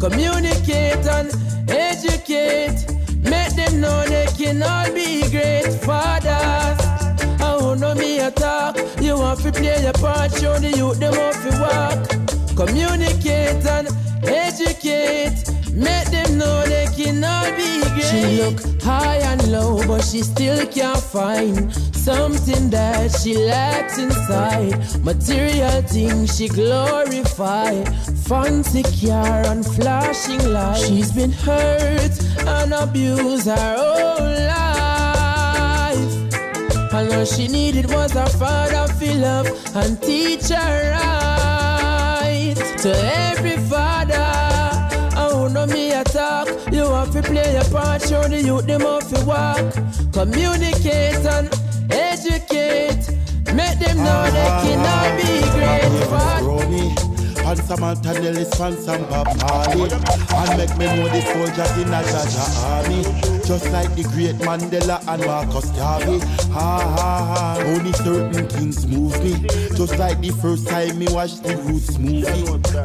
Speaker 14: Communicate and educate. Make them know they can all be great fathers. I don't know me a talk. You want to play your part, show the youth them how to walk. Communicate and educate.
Speaker 23: Make them know they can all be great. She look high and low, but she still can't find something that she lacks inside. Material things she glorify, fancy car and flashing lights. She's been hurt and abused her whole life. And all she needed was a father to love and teach her right. To every father, oh no me attack. You have to play your part, show the youth them have to walk. Communicate and educate. Make them know they ah, cannot be great. But
Speaker 5: and some Antonellis and some Bob Marley And make me know the soldiers in a Jaja army Just like the great Mandela and Marcus Garvey. Ha ha ha. Only certain things move me. Just like the first time me watched the Roots movie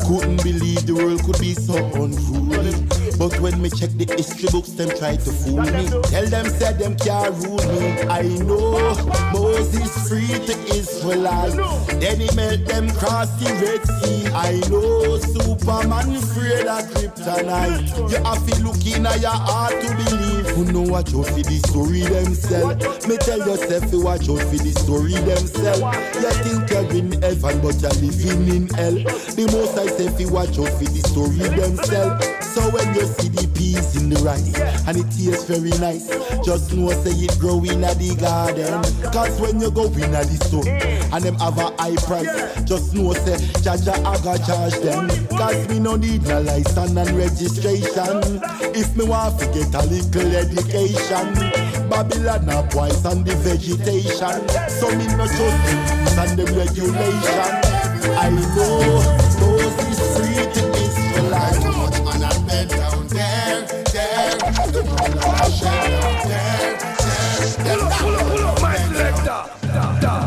Speaker 5: Couldn't believe the world could be so unruly. But when me check the history books them try to fool me. Tell them said them can't rule me. I know Moses freed the Israelites. Then he made them cross the Red Sea. I know Superman afraid of kryptonite. You have to look in your heart to believe. Who know watch out for the story themselves. Me tell yourself you watch out for the story themselves. You think you're in heaven, but you're living in hell. The most I say you watch out for the story themselves. So when you see the peas in the rice and it tastes very nice, just know say it grow in the garden. Cause when you go in the store and them have a high price, just know say Jaja Aga charge them. Cause me no need no license and registration. If me want to get a little education, Babylon a poison the vegetation. So me no trust and the regulation. I know Moses free to Israelite. Too much man I bed down there, there. Much man down there, there. Pull up, pull up, my selector.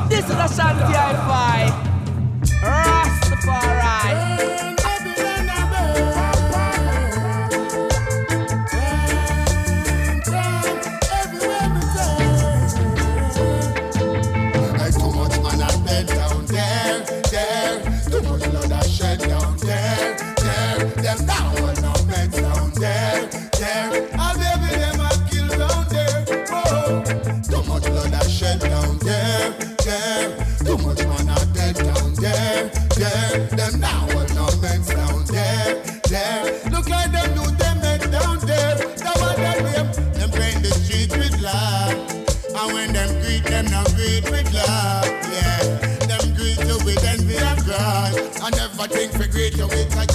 Speaker 23: This is Ashanti Hi-Fi.
Speaker 5: You with a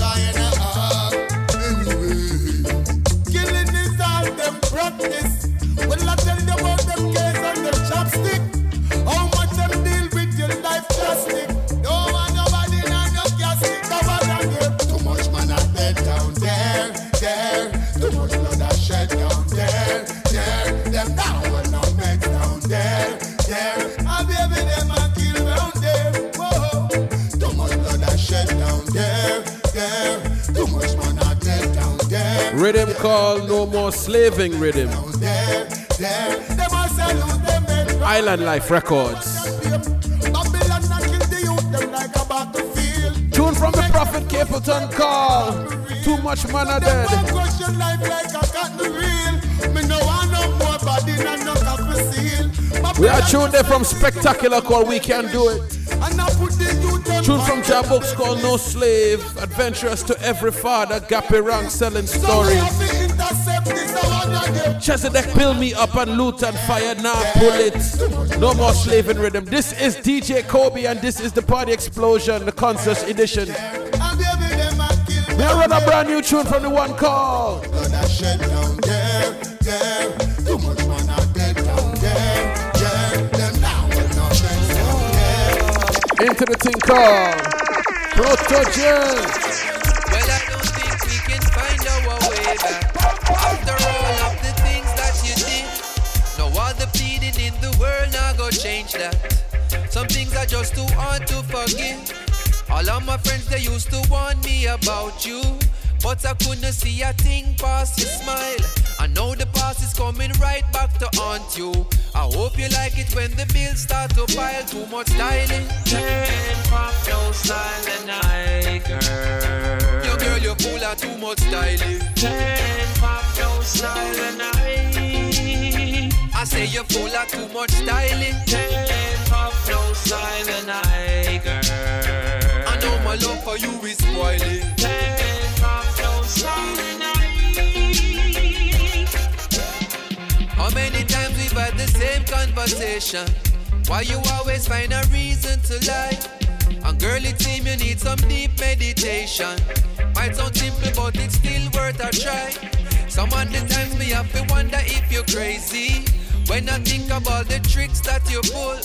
Speaker 3: called No More Slaving Rhythm. Island Life Records. Tune from the Prophet Capleton call. Too much man are dead. We are tuned there from Spectacular call We Can Do It. Tune from Jah Bouks called No Slave. Adventurous to every father. Gappy rank selling
Speaker 5: So
Speaker 3: Chezidek build me up and Lutan Fyah now pull it. No more slaving rhythm. This is DJ Kobie and this is the party explosion, the concert edition. We are run a brand new tune from the one call.
Speaker 5: blood I shed down there,
Speaker 16: go that. Some things are just too hard to forgive. All of my friends they used to warn me about you, but I couldn't see a thing past your smile. I know the past is coming right back to haunt you. I hope you like it when the bills start to pile too much styling.
Speaker 19: Pop no style and I girl.
Speaker 16: Yo girl, you're full of too much styling.
Speaker 19: Ten pop no style and I.
Speaker 16: Say you're full of too much styling.
Speaker 19: Pop no and I girl.
Speaker 16: I know my love for you is spoiling.
Speaker 19: Pop no and I.
Speaker 16: How many times we've had the same conversation? Why you always find a reason to lie? And girl, it seems you need some deep meditation. Might sound simple, but it's still worth a try. Some of the times me have to wonder if you're crazy. When I think of all the tricks that you pull,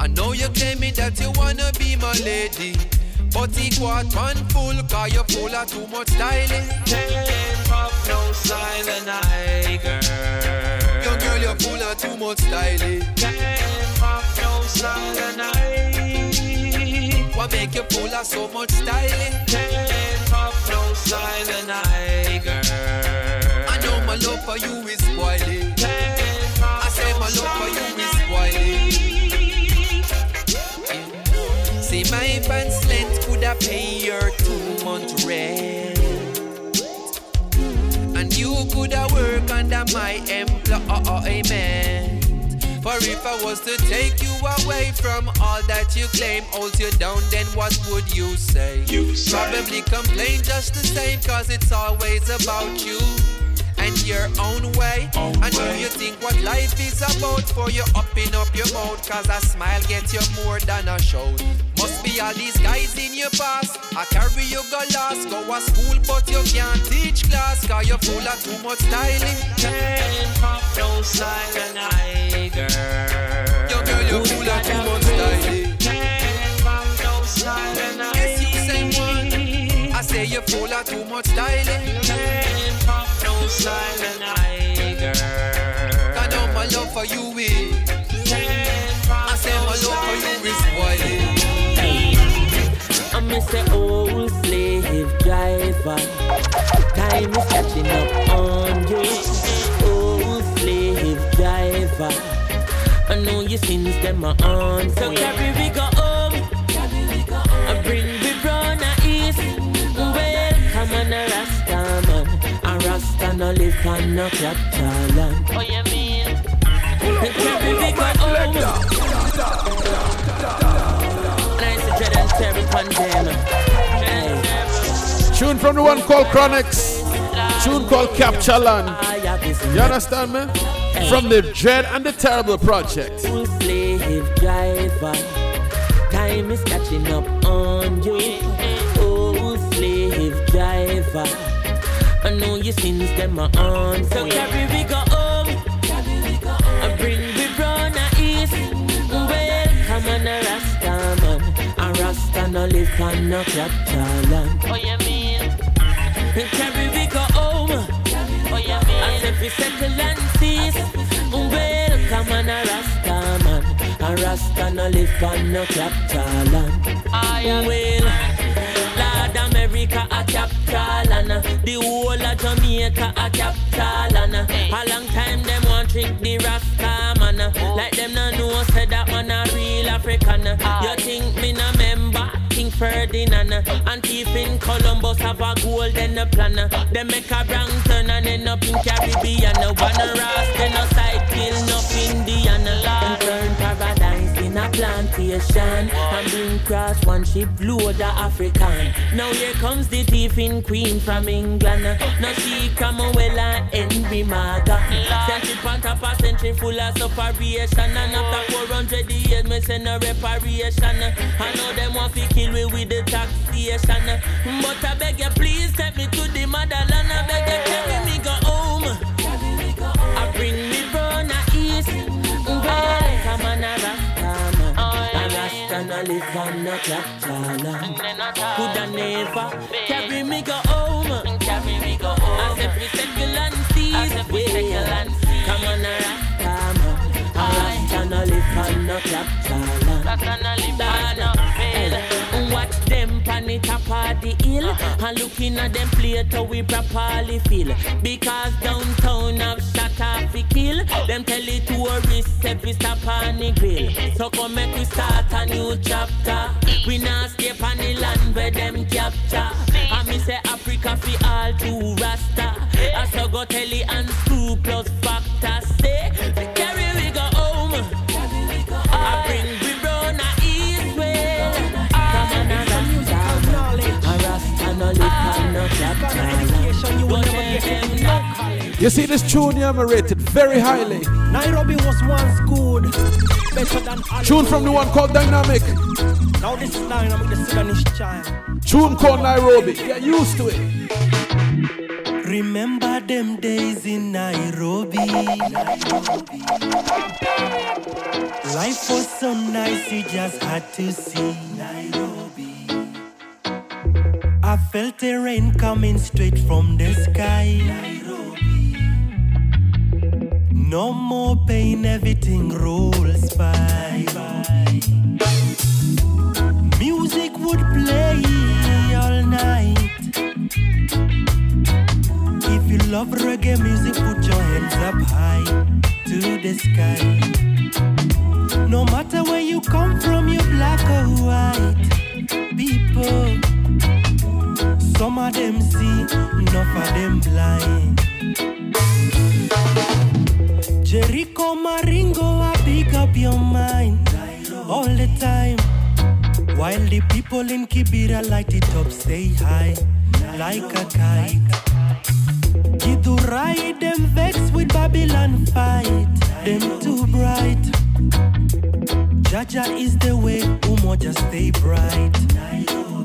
Speaker 16: I know you tell me that you wanna be my lady. But equal one full, cause you're full of too much styling.
Speaker 19: Ten pop no and I girl.
Speaker 16: Yo, girl, you're full of too much styling.
Speaker 19: Ten pop no and I.
Speaker 16: What make you full of so much styling?
Speaker 19: Ten pop no and I girl.
Speaker 16: I know my love for you is spoiling. My love for you is spoiling. See my pants length could have pay your two month rent. And you could have work under my employment. For if I was to take you away from all that you claim, holds you down, then what would you say?
Speaker 19: You say.
Speaker 16: Probably complain just the same, cause it's always about you and your own way. and do you think what life is about for you upping up your mouth? Cause a smile gets you more than a show. Must be all these guys in your past. I carry you go last, go to school, but you can't teach class. Cause you're full of too much styling.
Speaker 19: Ten pop no style and I girl.
Speaker 16: Yo, girl, you're full of too much styling.
Speaker 19: Ten pop no style and I.
Speaker 16: Yes, you say one. I say you're full of too much styling.
Speaker 19: Ten pop no style and I girl.
Speaker 16: I know my love for you is.
Speaker 19: Ten
Speaker 16: I say my love for you is spoiling.
Speaker 27: I miss the old slave driver. Time is catching up on you, old slave driver. I know your sins them are on. So oh, carry we go A Rasta no live on no capital you mean? Go home. Nice to dread and terror pandemic.
Speaker 3: Tune from the one called Chronixx. Tune called Capture Land. You understand me? From the Dread and the Terrible Project.
Speaker 27: slave driver. Time is catching up on you. Oh, slave driver. I know your sins them are on. So oh, carry we go home. I bring we brown a east. Well, come on a Rasta man. A Rasta no live on no capital land. Oh, you mean? Carry we go home. Oh, you mean? As if we settle and cease. Well, come on a Rasta man. A Rasta no live on no capital ah, land. I Well, America a capital and uh, the whole of Jamaica a capital and uh, a long time them want trick the Rasta man. Uh, like them no know say that man a real African. You ah. think me no member? King Ferdinand and thief in Columbus have a golden plan. They make a wrong turn and end up in Caribbean. One Rasta no side kill no Indian. Them turn paradise in a plantation and bring cross one load of African. Now here comes the thief in Queen from England. Now she come well and Maga. Sent it on top a century full of separation and after 400 years me send a reparation. I know them want to kill me with the taxation, but I beg you please take me to the motherland. I beg you carry me go home. I bring me brown a east. Well, come on. Rasta no live on no capital. Coulda never carry me go home. Carry me go home. I said we settle and cease. Yeah. Come on a Rasta man. A Rasta no live on no capital. Rasta no live on no field. Watch them pan it top of the hill And looking at them plate how we properly feel Because downtown have shot off a kill step we stop on the grill. So come make we start a new chapter. We not step on the land where them capture. And me say Africa fi all to Rasta. I so go telly and screw plus factor. Say, carry we go home. I bring we run a east way. Come on and Rasta. A Rasta no lick and no ah. chapter. Go tell them no.
Speaker 3: You see this tune here, I'm rated very highly.
Speaker 28: Nairobi was once good, better than all
Speaker 3: Tune from the one called Dynamq.
Speaker 28: Now this is Dynamq, the Sudanese child.
Speaker 3: Tune called Nairobi. Get used to it.
Speaker 28: Remember them days in Nairobi. Life was so nice, you just had to see Nairobi. I felt the rain coming straight from the sky. Nairobi. No more pain, everything rolls by. Music would play all night. If you love reggae music, put your hands up high to the sky. No matter where you come from, you black or white. People, some of them see, enough of them blind. Jericho Maringo, I pick up your mind all the time. While the people in Kibera light it up, stay high like a kite. Githurai, them vex with Babylon fight, them too bright. Jaja is the way, Umoja stay bright.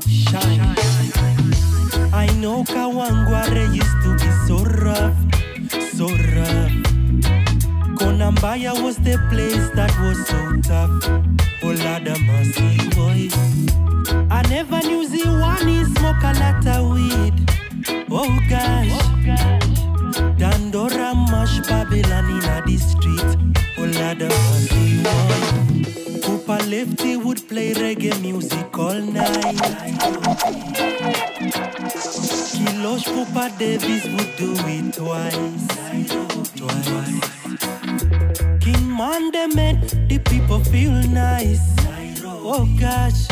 Speaker 28: Shine. I know Kawangware used to be so rough, so rough. Konambaya was the place that was so tough. Oh, Olada Masi boy. I never knew Ziwani smoke a lot of weed. Oh gosh. Dandora mash Babylon in the street. Oh, Olada Masi boy. Cooper Lefty would play reggae music all night. Kilosh Papa Davis would do it twice. Twice. Mande made the people feel nice. Oh gosh.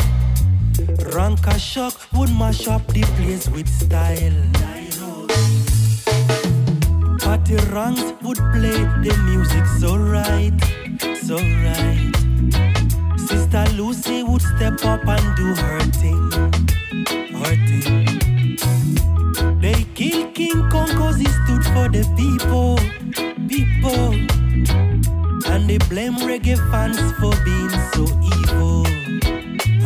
Speaker 28: Ranka Shock would mash up the place with style. Party ranks would play the music so right, so right. Sister Lucy would step up and do her thing, her thing. They killed King Kong cause he stood for the people, people. And they blame reggae fans for being so evil.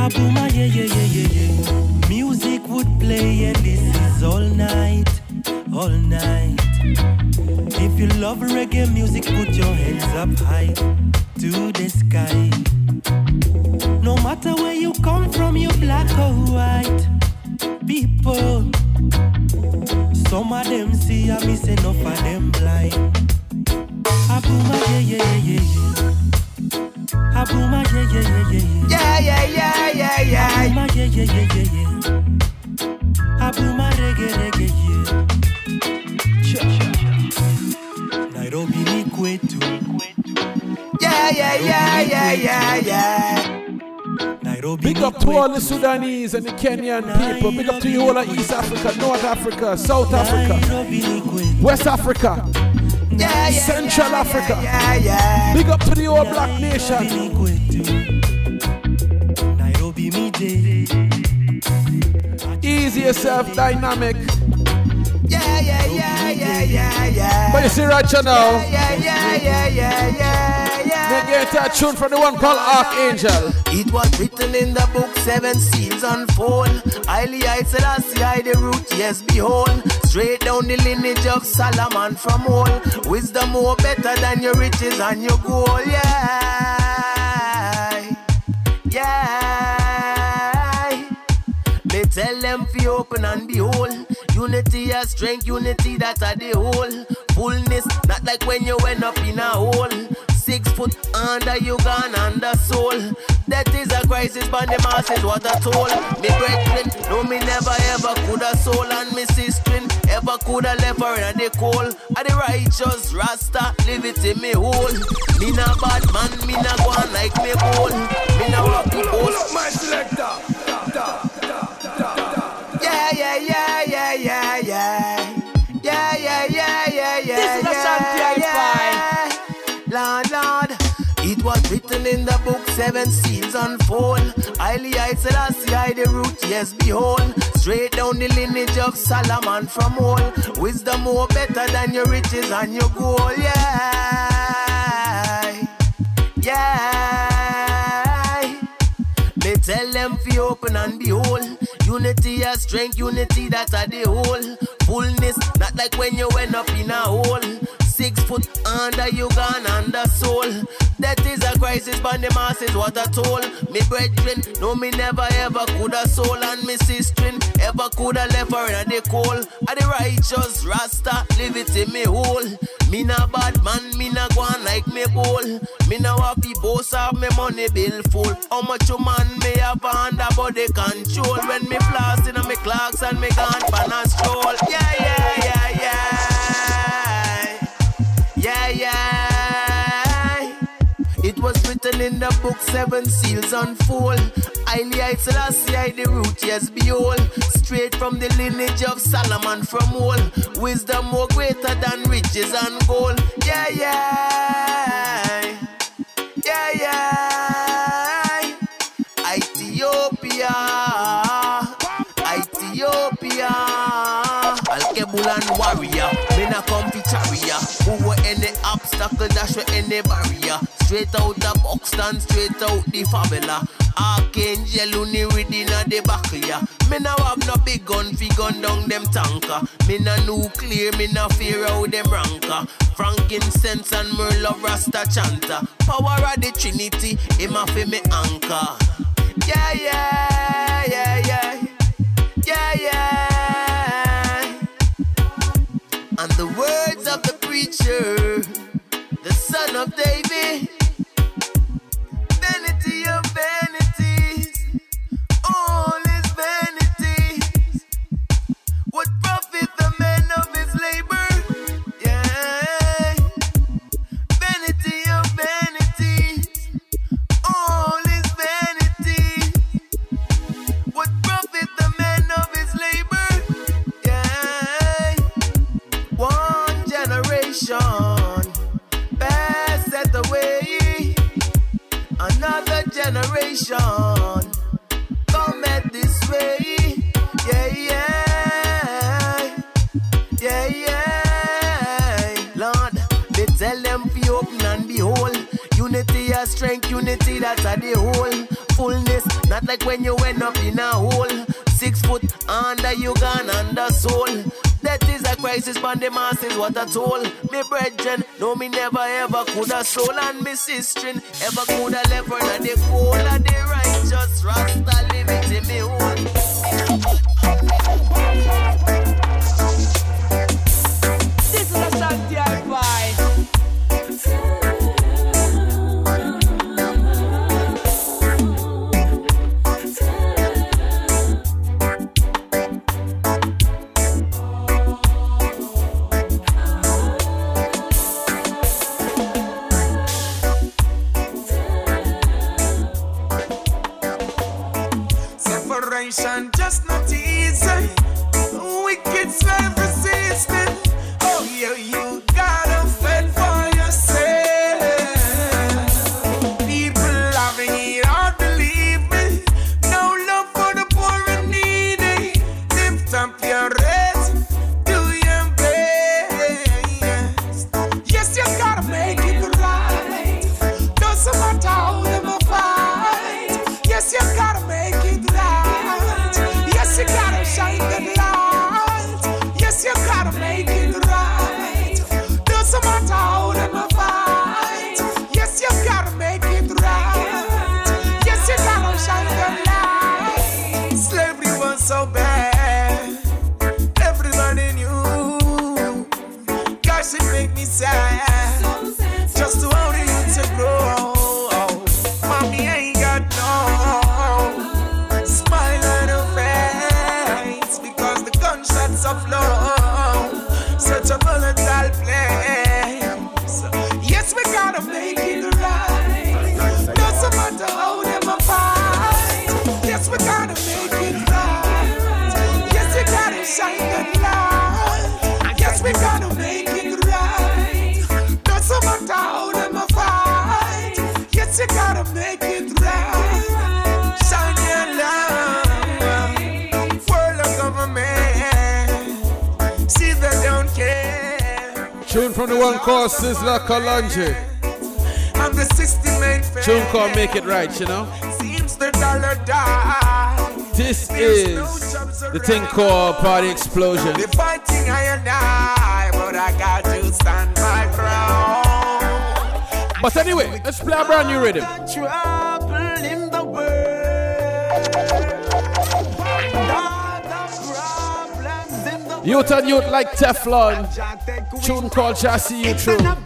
Speaker 28: Abuma, yeah, yeah, yeah, yeah, yeah. Music would play, and this is all night, all night. If you love reggae music, put your hands up high to the sky. No matter where you come from, you black or white. People, some of them see, I miss enough of them blind. Abuma, yeah, yeah, yeah, yeah, yeah. Abuma, yeah, yeah, yeah, yeah, yeah.
Speaker 9: Yeah, yeah, yeah, yeah, yeah.
Speaker 28: Abuma, yeah, yeah, yeah, yeah, yeah. Abuma, reggae, reggae, yeah. Cha, cha. Nairobi ni kwetu.
Speaker 9: Yeah, yeah, yeah, yeah, yeah, yeah.
Speaker 3: Big up to all the Sudanese and the Kenyan people. Big up to you all of East Africa, North Africa, South Africa, West Africa, Central Africa. Big up to the whole black nation.
Speaker 28: Nairobi.
Speaker 3: Easy yourself, Dynamq.
Speaker 9: Yeah, yeah, yeah, yeah, yeah, yeah.
Speaker 3: But you see right now,
Speaker 9: Yeah, yeah, yeah, yeah, yeah, yeah.
Speaker 3: they get a tune from the one called Archangel.
Speaker 9: It was written in the book, seven seals unfold. Highly I Selassie, I the root, yes, behold. Straight down the lineage of Solomon from all. Wisdom more better than your riches and your gold, yeah. Yeah. They tell them fi open and behold. Unity and strength, unity that are the whole. Fullness, not like when you went up in a hole. Six foot under you gone under soul. That is a crisis, but the masses what I told. Me brethren, no me never ever coulda soul and me sister ever coulda left her in the cold. I the righteous Rasta, live it in me hole. Me na bad man, me na go on like me bowl. Me na walk the post.
Speaker 26: My selector.
Speaker 9: Yeah, yeah, yeah, yeah, yeah, yeah. Yeah, yeah, yeah, yeah, yeah.
Speaker 23: This is
Speaker 9: yeah, yeah. Lord, Lord. It was written in the book, seven seals unfold. Highly I Selassie I the root, yes, behold. Straight down the lineage of Solomon from all. Wisdom more better than your riches and your gold, yeah. Yeah. Tell them fi open and behold. Unity and strength, unity that are the whole. Fullness, not like when you went up in a hole. Six foot under you gone under soul. That is a crisis, but the masses what I told. Me brethren, no me never ever coulda soul and me sister ever coulda left her in the cold. I the righteous Rasta, live it in me hole. Me na bad man, me na go on like me bowl. Me na happy boss have me money bill full. How much you man me have under body control? When me floss in me clocks and me gone pan a stroll. Yeah, yeah, yeah, yeah. Yeah, yeah. It was written in the book, seven seals unfold. Highly I Selassie, the root, yes, behold. Straight from the lineage of Solomon from all. Wisdom more greater than riches and gold. Yeah. Yeah, were any obstacle, dash with any barrier. Straight out the box, stand straight out the fabula. Archangel uni reading a the back ya. Me now have no big gun fi gun down them tanker. Me na nuclear, me na fear how them ranker. Frankincense and of Rasta chanter. Power of the Trinity, him a fi me anchor. Yeah, yeah, yeah, yeah. Yeah, yeah. And the words of the preacher, the son of David. Generation cometh this way. Yeah, yeah, yeah, yeah. Lord, me tell them be open and behold. Unity and strength, unity that's a the whole. Fullness, not like when you went up in a hole. Six foot under you gone under soul. A crisis, but the masses what I told. Me brethren, no me never ever coulda and me sister ever coulda left her in the cold and the righteous Rasta live it in me own.
Speaker 3: hundred.
Speaker 14: I'm the
Speaker 3: make it right, you know.
Speaker 14: Seems the dollar die.
Speaker 3: This is no the thing called Party Explosion.
Speaker 14: The fighting I and I, but I got to stand my ground.
Speaker 3: But anyway, let's play a brand new rhythm. Youth and youth like Teflon. Tune called Chassis You True.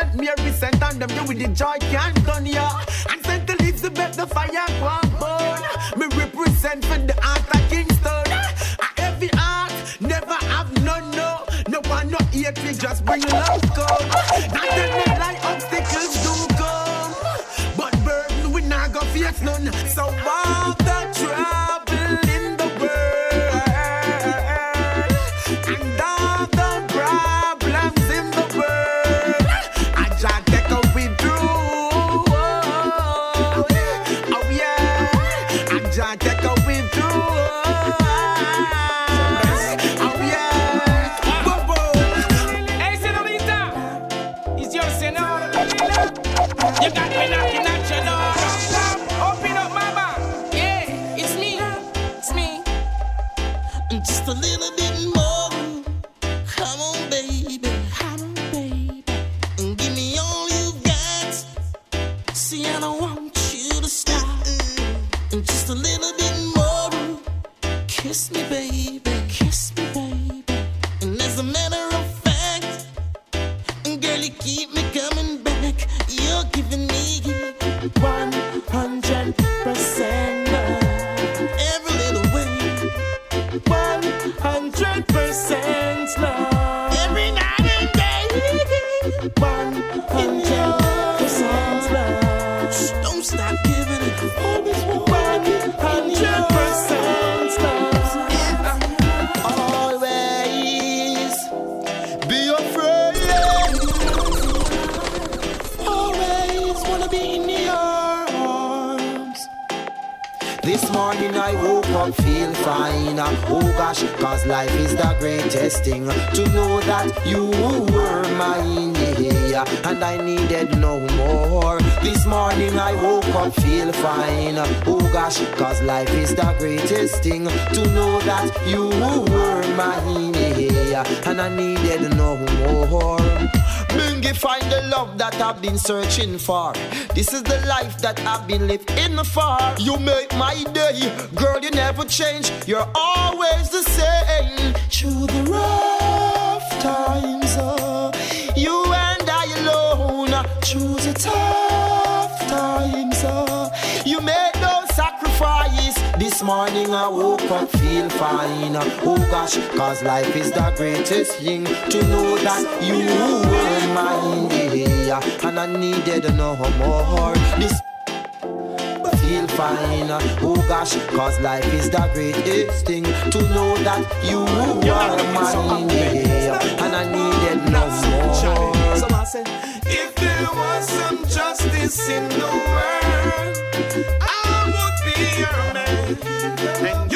Speaker 14: St. Mary sent on them, do with the joy can't done ya. And sent the leaves above the fire, go burn. Me represent for the
Speaker 11: I've been searching for. This is the life that I've been living for. You make my day, girl, you never change. You're always the same.
Speaker 5: Through the rough times.
Speaker 11: morning I woke up feel fine. Oh gosh, cause life is the greatest thing to know that you were mine. Yeah, and I needed no more. This feel fine. Oh gosh, cause life is the greatest thing to know that you are mine. Yeah, and I needed no more.
Speaker 14: If there was some justice in the world.
Speaker 13: Thank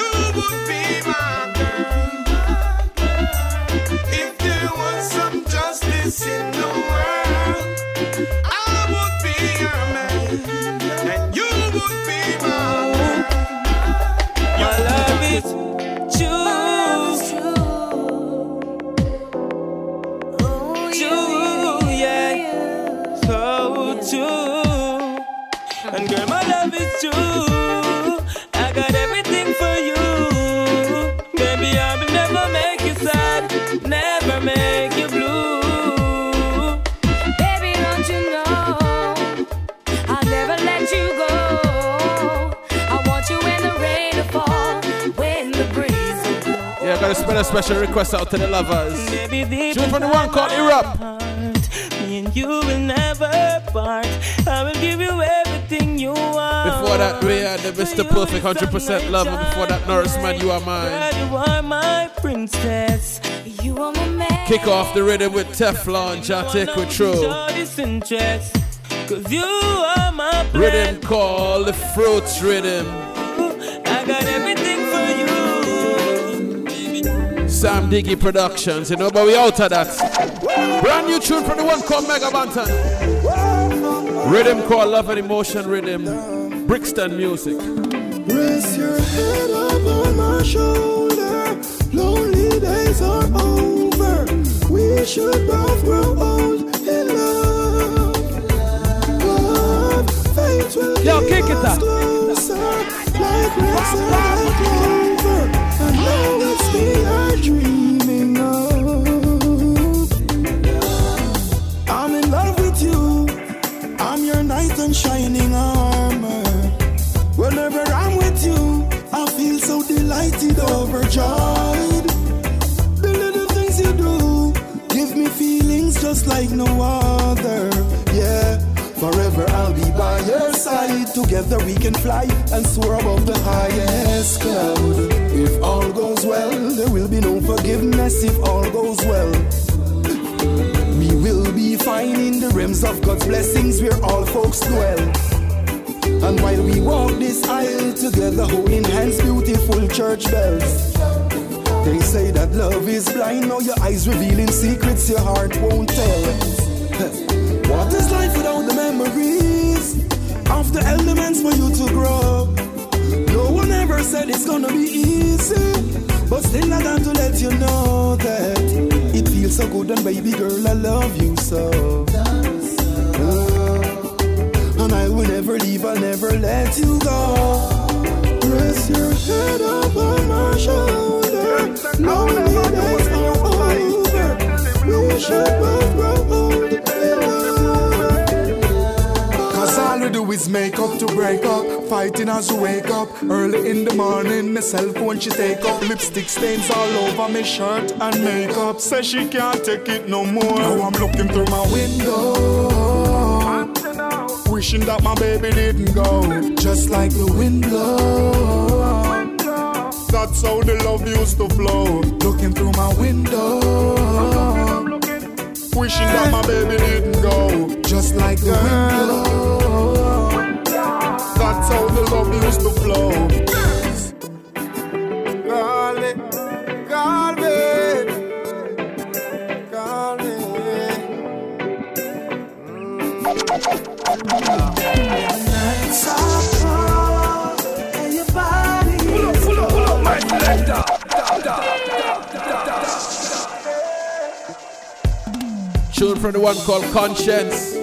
Speaker 13: got
Speaker 3: a special, request out to the lovers. Tune from the one called Erupt.
Speaker 13: Me and you will never part. I will give you everything you want.
Speaker 3: Before that, we had the Mr. Perfect 100% lover. Before that, Norris Man, you are mine.
Speaker 13: Girl, you are my princess. You are my man.
Speaker 3: Kick off the rhythm with Teflon, Jatik with True.
Speaker 13: Cause you are my
Speaker 3: Rhythm called the Fruits Rhythm. Sam Diggy Productions, you know, but we out of that. Brand new tune from the one called Mega Banton. Rhythm called Love and Emotion Rhythm. Brixton Music.
Speaker 5: Rest your head up on my shoulder. Lonely days are over. We should both grow old in love. Love, fate will
Speaker 3: Yo, kick it up.
Speaker 5: closer. Like grass and clover. I know it's me The little things you do give me feelings just like no other. Yeah, forever I'll be by your side. Together we can fly and soar above the highest cloud. If all goes well, there will be no forgiveness if all goes well. We will be fine in the realms of God's blessings where all folks dwell. And while we walk this aisle together, holding hands, beautiful church bells. They say that love is blind, now your eyes revealing secrets your heart won't tell. what is life without the memories of the elements for you to grow? No one ever said it's gonna be easy, but still I got to let you know that it feels so good, and baby girl, I love you so. Uh, and I will never leave, I'll never let you go. Rest your head up on my shoulder. Cause all we do is make up to break up. Fighting as we wake up. Early in the morning, my cell phone she take up. Lipstick stains all over my shirt and makeup. Says she can't take it no more. Now I'm looking through my window. Wishing that my baby didn't go. Just like the wind blows. That's how the love used to flow. Looking through my window. Wishing that my baby didn't go. Just like the wind blows. That's how the love used to flow.
Speaker 3: From the one called Conscience.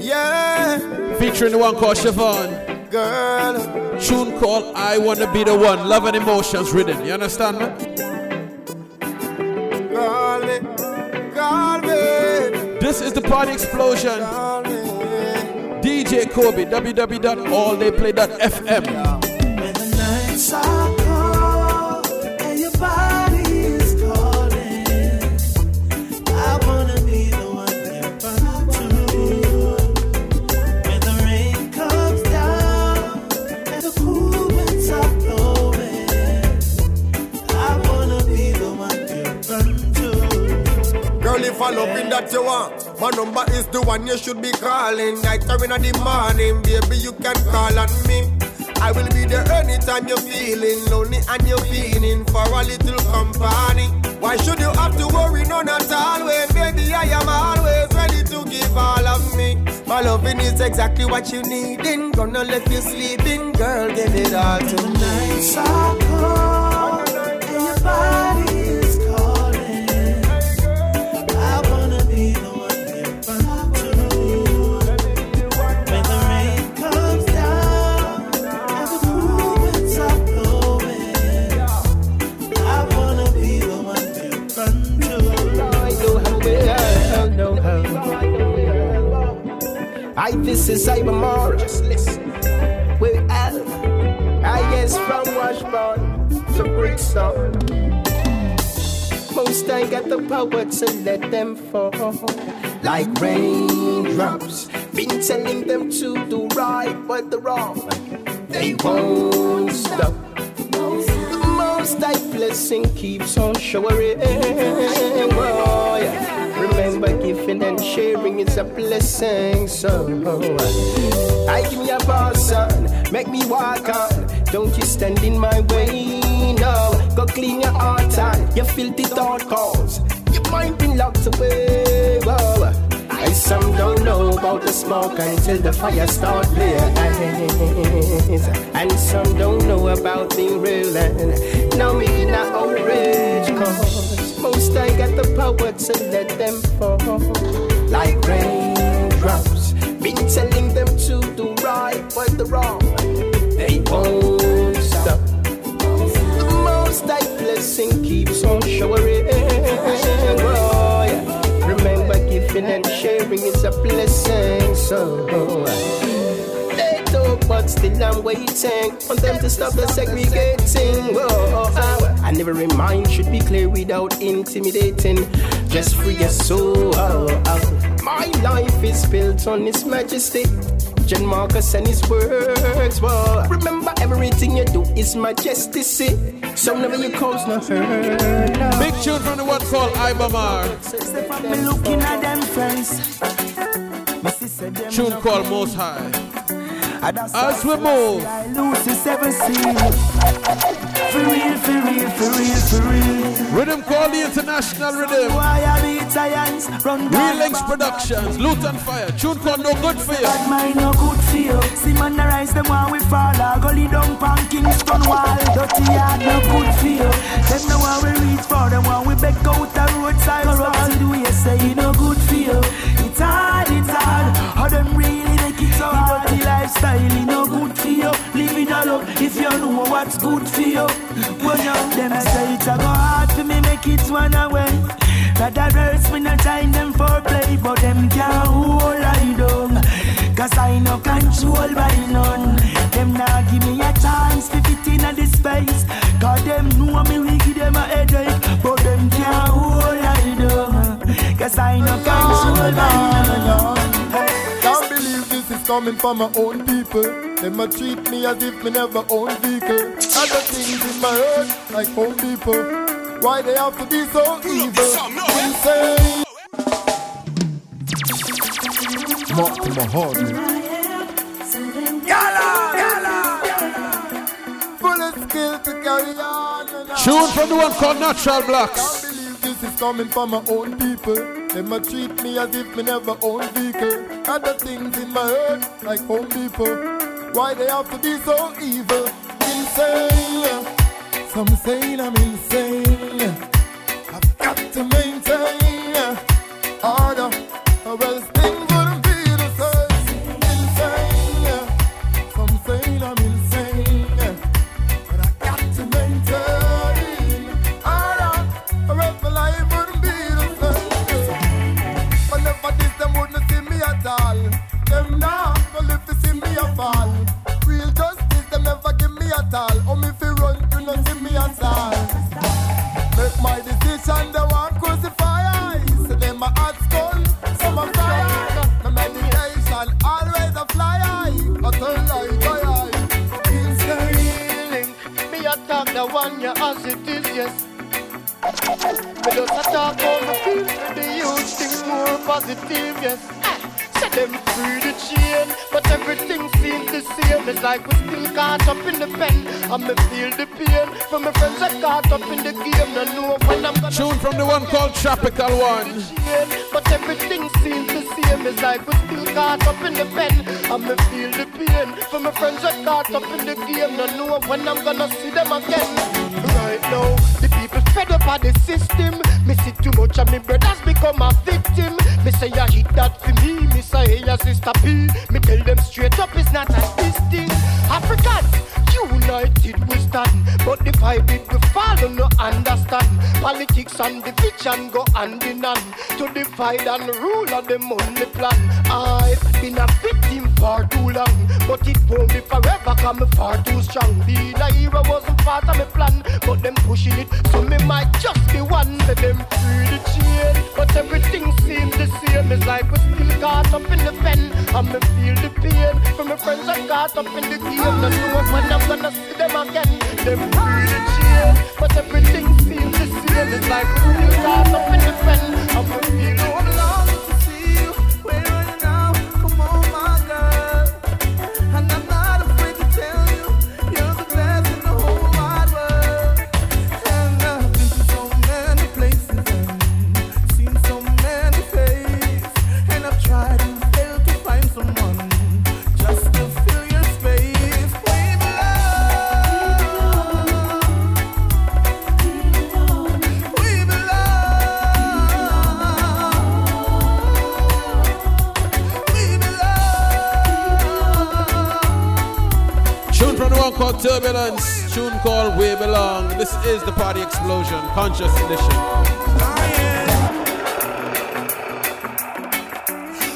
Speaker 5: Yeah,
Speaker 3: Featuring the one called Siobhan.
Speaker 5: girl.
Speaker 3: Tune called I Wanna Be the One. Love and Emotions Rhythm. You understand me?
Speaker 5: Call me, call me,
Speaker 3: This is the party explosion. DJ Kobie, www.alldayplay.fm.
Speaker 5: When
Speaker 29: In that you want, my number is the one you should be calling. Night or in the morning, baby, you can call on me. I will be there anytime you're feeling lonely and you're feeling for a little company. Why should you have to worry? None at all. Baby, I am always ready to give all of me. My loving is exactly what you need. In gonna let you sleep in, girl. Give it all to me.
Speaker 5: Nights are cold and your body
Speaker 10: this is Cybermore. Just listen. We have I guess from Washburn to Brixton. Most I got the power to let them fall. like raindrops. Been telling them to do right, but the wrong they won't stop. The most I blessing keeps on showering. Oh, yeah. Remember, giving and sharing is a blessing. So I give me a boss make me walk on. Don't you stand in my way, no. Go clean your heart and your filthy thought cause your mind been locked away. And some don't know about the smoke until the fire start blaze. And some don't know about the real and now me not outrage cause most I got the power to let them fall like raindrops. Been telling them to do right, but the wrong they won't stop. The most I blessing keeps on showering. Oh, yeah. Remember, giving and sharing is a blessing. So they talk, but still I'm waiting on them to stop the segregating. Whoa, oh, oh, oh. I, I never remind should be clear without intimidating. Just free your soul. My life is built on His Majesty. John Marcus and his words. Whoa. Remember, everything you do is majesty. So never you cause no hurt. No.
Speaker 3: Big tune from the one called Ibamar.
Speaker 7: Me looking at them friends.
Speaker 3: Tune called Most High. As we move.
Speaker 7: Lucy seven seal. For real, for real, for real, for real.
Speaker 3: Rhythm called the International Rhythm.
Speaker 7: Why are the Italians run
Speaker 3: Real Links Productions. Lutan Fyah. Tune called No Good For You.
Speaker 7: Bad mind no good for you. See man the rise them while we fall. I go lead down pan Kingston wall. Dirty yard no good for you. Them no one we reach for them while we back out the roadside. Corrupted way say no good for you. It's hard, it's hard. How them really lifestyle, it no good for you. Living alone if you know what's good for you. Well, now them say it's a go hard for me make it one away. Rather verse me not time them for play, but them can't hold I down. Cause I no control by none. Them now give me a chance to fit in this space. Cause them know me we give them a headache, but them can't hold I down. Cause I no control by none.
Speaker 25: Coming from my own people. Them a treat me as if me never own vehicle. Other things in my head, like home people. Why they have to be so evil? Insane. Mark to my heart, man. Full of skill to carry on.
Speaker 3: Tune from the one called Natural Blacks.
Speaker 25: Can't believe this is coming from my own people. Them a treat me as if me never own vehicle. Other things in my head, like home people. Why they have to be so evil? Insane. Some saying I'm insane.
Speaker 30: As it is, yes. Me just attack how me feel. The youth think more positive, yes. Them free the chain, but everything seems the same. It's like we still caught up in the pen, me feel the pain from my friends that caught up in the game. No know when I'm gonna
Speaker 3: Tune from the one called Tropical One.
Speaker 30: but everything seems the same. It's like we still caught up in the pen, me feel the pain from my friends that caught up in the game. No know when I'm gonna see them again. Right now, people fed up of the system. Me see too much of me brothers become a victim. Me say I hit that for me. Me say hey, your sister P. Me tell them straight up it's not a thing. Africans, united we stand, but divided we follow no understand. Politics and division go hand in hand to divide and rule on them only plan. I've been a victim far too long. But it won't be forever, cause me far too strong. Being a hero wasn't part of my plan, but them pushing it, so me might just be one. Let them free the chain, but everything seems the same. It's like we still caught up in the pen, and me feel the pain from my friends that caught up in the game. Not know when I'm gonna see them again. Them free the chain, but everything seems the same. It's like we still caught up in the pen, and me feel the pain.
Speaker 3: Turbulence. Tune called We Belong. This is the Party Explosion, Conscious Edition.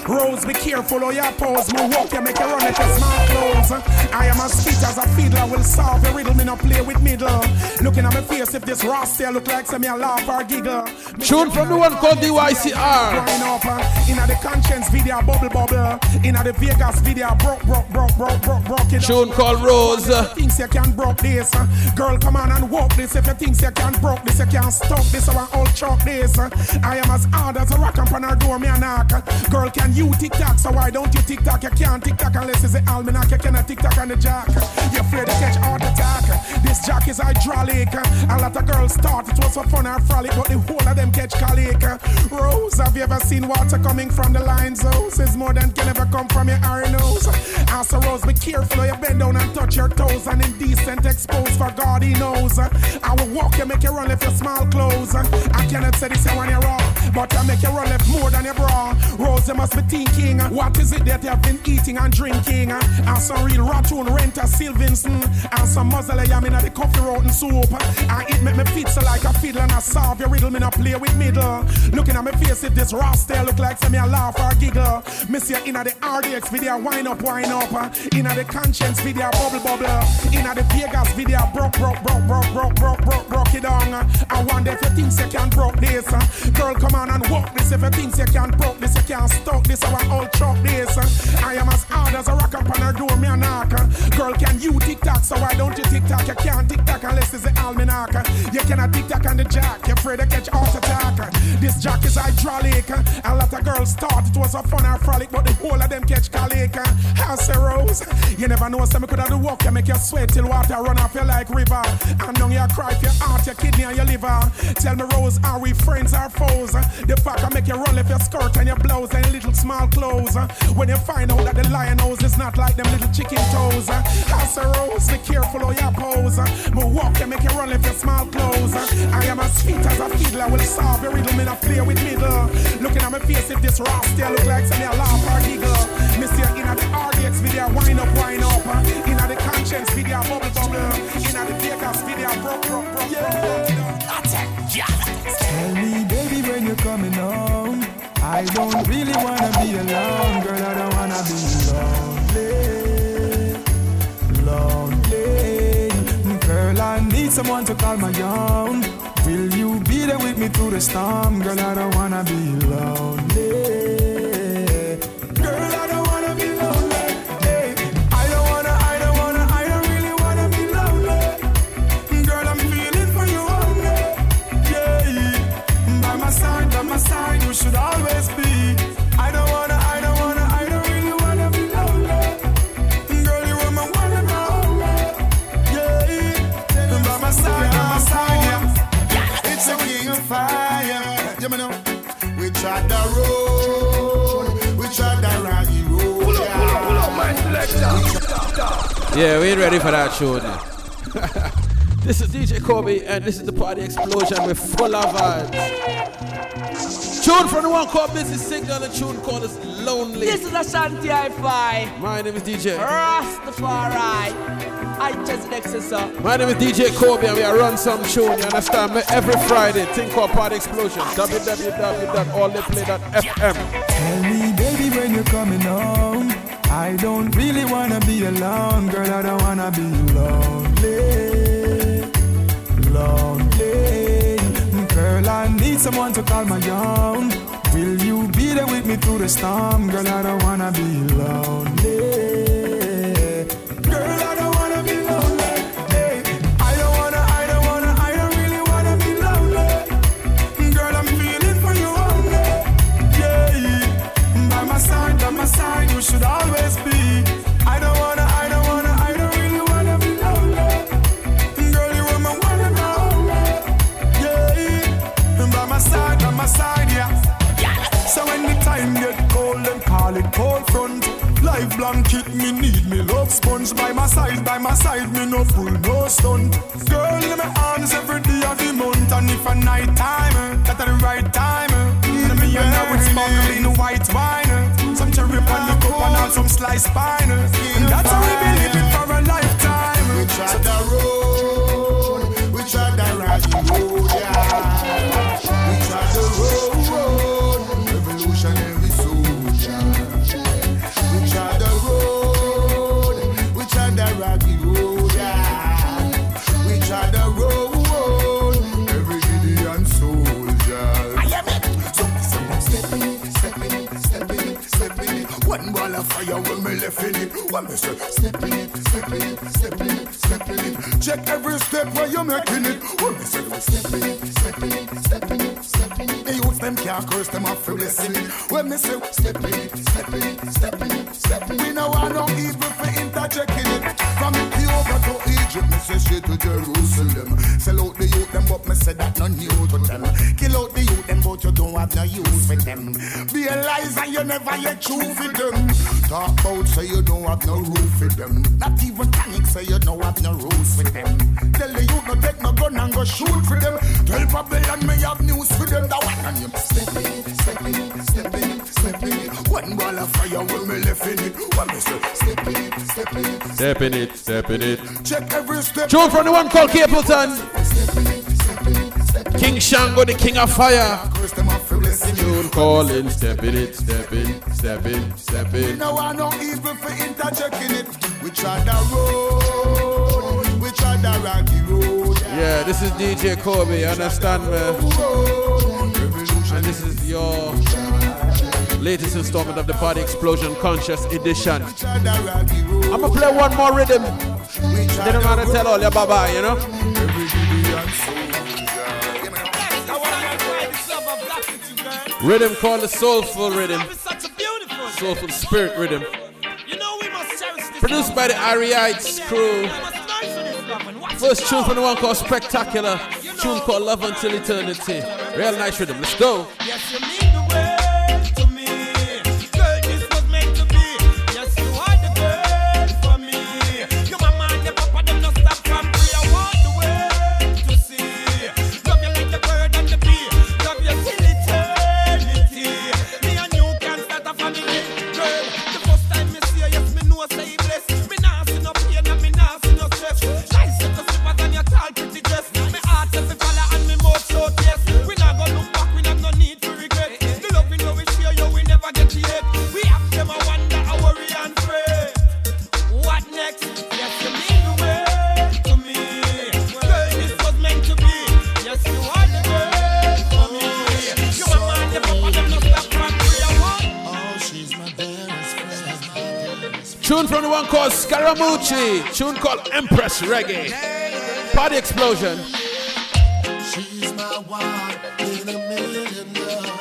Speaker 24: Rose, be careful how you pose. My walk, you make you run like a smart clothes. I am as fit as a fiddler. Will solve your riddle, me not play with middle. Looking at my face, if this rascal look like some me a laugh or giggle.
Speaker 3: Tune from the one called DYCR.
Speaker 24: Uh, in the conscience video, bubble bubble. In the Vegas video, broke, broke, broke, broke, broke, broke it.
Speaker 3: Tune called Rose.
Speaker 24: Thinks you can broke this. uh. Girl, come on and walk this. If you think you can broke this, you can stop this. I want all chalk this. uh. I am as hard as a rock up on her door, me a knock. Girl, can you tick tock? So why don't you tick tock? You can't tick tock unless it's the almanac. You cannot tick tock on the jack. You're afraid to catch heart attack. This jack is hydraulic. A lot of girls thought it was for fun and frolic, but the whole of them catch colic. Rose, have you ever seen water coming from the lines? Hose is more than can ever come from your iron nose. Also, Rose, be careful you bend down and touch your toes. And indecent expose for God, he knows. I will walk you, make you run if your small clothes. I cannot say this when you're raw, but I make you run left more than your bra. Rose, you must be thinking, uh, what is it that you have been eating and drinking? Uh? And some real ratoon, Renta Sylvinson, mm. and some muzzle yam in the coffee rotten soup. Uh. And it make me so like a fiddle and I solve your riddle, me not play with middle. Looking at my face, if this roster look like some me a laugh or giggle. Miss you in the RDX video, wind up, wind up. In the conscience video, bubble bubble. In the Vegas video, broke, broke, broke, broke, broke, broke, broke, broke it down. I wonder if you think you can broke this. Girl, come on and walk this. If you think you can broke this, you can't stop this. Want all chalk this. Eh? I am as hard as a rock up on her door, me a knock. Eh? Girl, can you tick tock? So why don't you tick tock? You can't tick tock unless it's the almanac. Eh? You cannot tick tock on the jack. You're afraid to catch heart attack. This jack is hydraulic. A lot of girls thought it was a fun and frolic, but the whole of them catch colic. House rose. You never know, some could have the walk. You make you sweat till water run off you like river. And down you cry for your heart, your kidney, and your liver. Tell me, Rose, are we friends or foes? The I make you roll if your skirt and your blouse and your little small clothes. When you find out that the lion nose is not like them little chicken toes. House a rose, be careful how you pose. Me walk you make you run if your small clothes. I am as fit as a fiddler, will solve your riddle, me not play with middle. Looking at my face, if this rascal look like some laugh or giggle. See you in the RDX video, wind up, wind up. In the conscience video, bubble bubble. In the Vegas video, broke, broke, broke, yeah.
Speaker 12: Tell me, baby, when you're coming home. I don't really wanna be alone, girl. I don't wanna be lonely, lonely. Girl, I need someone to call my own. Will you be there with me through the storm, girl? I don't wanna be lonely. Yeah,
Speaker 31: we
Speaker 3: ain't ready for that tune. this is DJ Kobie, and this is the Party Explosion with full of vibes. Tune from the one called Busy Signal, and tune called is Lonely.
Speaker 4: This is Ashanti Hi-Fi.
Speaker 3: My name is DJ.
Speaker 4: Rastafari. I just exercise.
Speaker 3: My name is DJ Kobie, and we are run some tune. You understand me? Every Friday, think called Party Explosion. www.alltheyplay.fm.
Speaker 12: you're coming home. I don't really wanna be alone, girl. I don't wanna be lonely, lonely. Girl, I need someone to call my own. Will you be there with me through the storm, girl? I don't wanna be lonely. Girl, I don't should always be. I don't wanna, I don't wanna, I don't really wanna be lonely. Girl, you are my one and only. Yeah, by my side, by my side, yeah. So when the time get cold, them call it cold front. Life blanket, me need me love sponge by my side, by my side, me no pull no stunt. Girl, in my arms every day of the month, and if a night time, eh, that at the right time. And me and now it's sparkling white wine. Some sliced eh, And that's how we be living for a lifetime.
Speaker 5: We try the road, left in it. When me say step in it, step in it, step in it, step in it. Check every step where you're making it. When me say step in it, step in it, step in it, step in it. The youth them can't curse them off for blessing. When me say step in it, step in it, step in it, step in it. We know I no evil for interjecting it. From Ethiopia to Egypt, me say straight to Jerusalem. Sell out the youth them, but me say that no new to them. Kill out the youth them, but you don't have no use for them. Be a and you never yet true for them. Talk about say you don't have no roof for them. Not even panic say you don't have no rules for them. Tell the youth no take no gun and go shoot for them. Tell Babylon me have news for them. That one and you step in it, step in step in step in. One ball of fire when me left in it. When me say step in it, step in it.
Speaker 32: Step in it, step in it.
Speaker 5: Check every step.
Speaker 32: Tune from the one called Capleton. King Shango, the king of fire. Tune calling, step in it, step in, step in, step in.
Speaker 5: No one no evil for interjecting it. We try the road, we try the rocky road.
Speaker 32: Yeah, this is DJ Kobie, understand me? And this is your latest installment of the Party Explosion Conscious Edition. I'ma play one more rhythm. Then I'm gonna tell all your bye bye, you know? Rhythm called the soulful rhythm. Soulful spirit rhythm. Produced by the Ariites crew. First tune from the one called Spectacular. Tune called Love Until Eternity. Real nice rhythm. Let's go. Tune from the one called Skarra Mucci. Tune called Empress Reggae. Party Explosion.
Speaker 5: She's my one in a million love.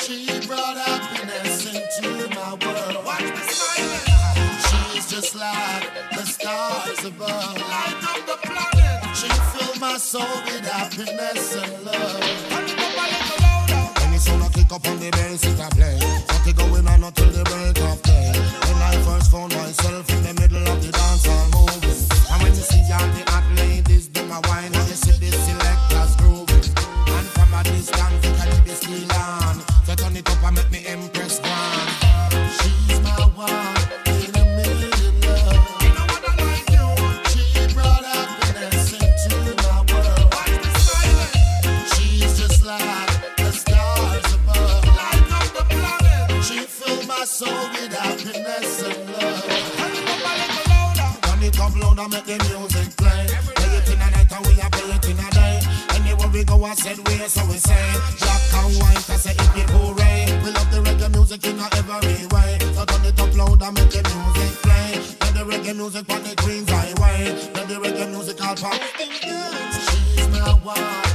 Speaker 5: She brought happiness into my world. Watch me smiling. She's just like the stars above. Light up the planet. She filled my soul with happiness and love. When the sun kick up on the bass, it a play. Something going on until the break of found myself in the Let the music play. Play it in the night and we a play it in the day. Anywhere we go, I said we're so we say. Jack and white, I say it be hooray. We love the reggae music in a every way. So turn it up loud and make the music play. Let the reggae music on the Queens Highway. Let the reggae music all pop. She's my wife.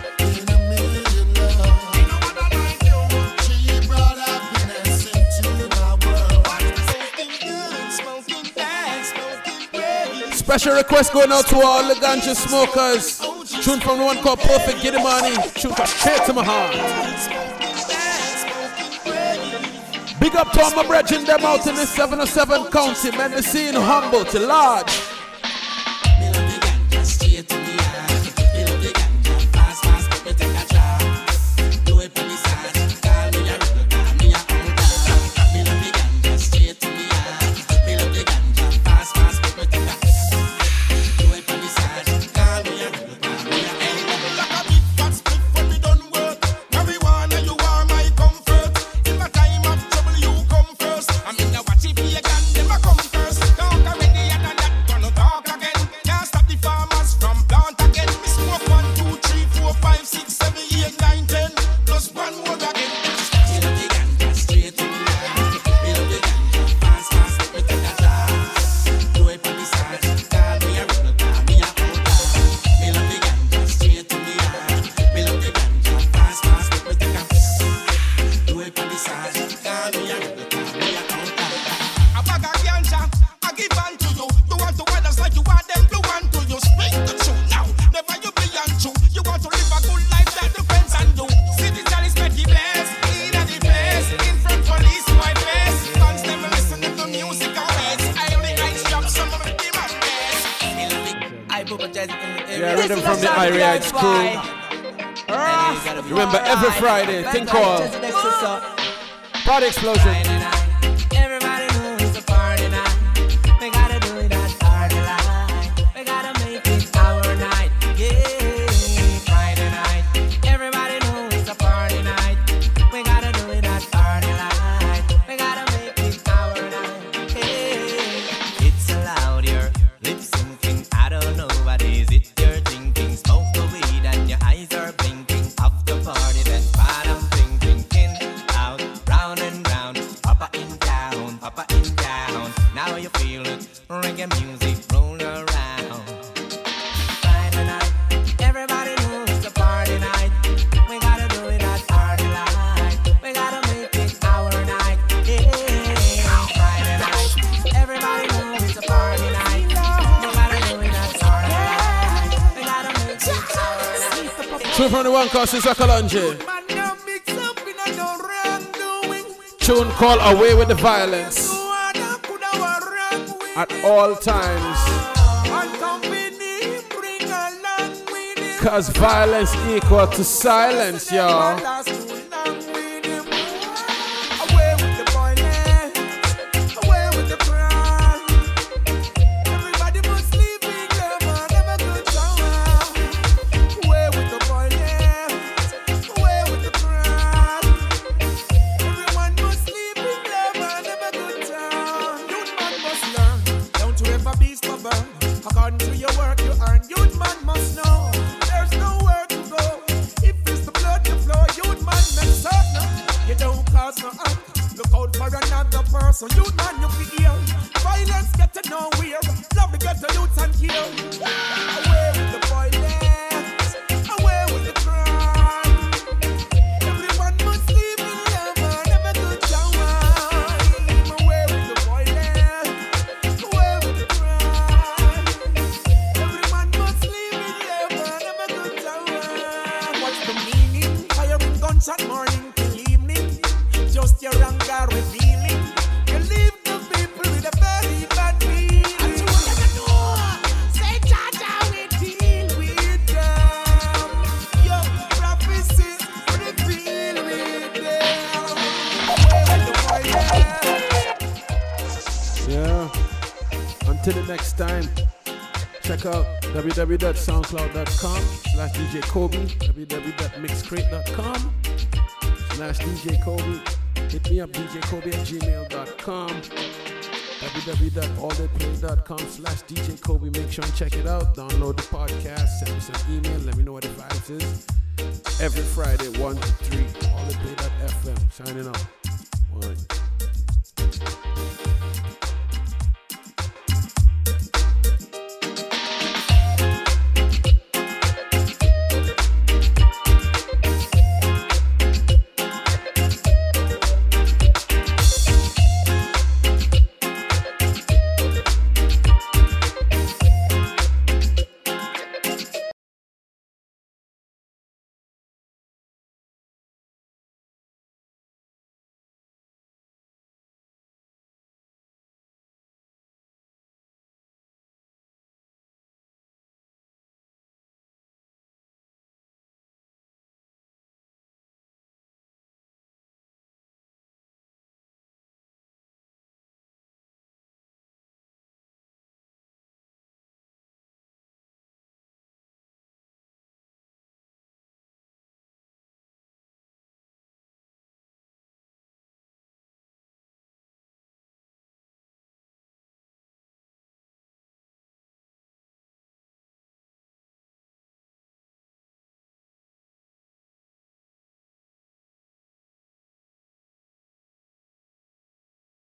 Speaker 32: Special request going out to all the ganja smokers. Tune from the one called Perfect Giddimani. Tune from straight to my heart. Big up to all my brethren them out in the 707 county. Man, they seeing humble to large.
Speaker 3: Francis Akalanje.
Speaker 32: Tune call Away with the Violence. At all times. Cause violence equal to silence, y'all. www.soundcloud.com slash DJ Kobie, www.mixcrate.com slash DJ Kobie. Hit me up, DJ Kobie at gmail.com,
Speaker 3: www.alltheyplay.com slash DJ Kobie. Make sure and check it out. Download the podcast, send me some email, let me know what the vibes is. Every Friday, 1 to 3, alltheyplay.fm. Signing out.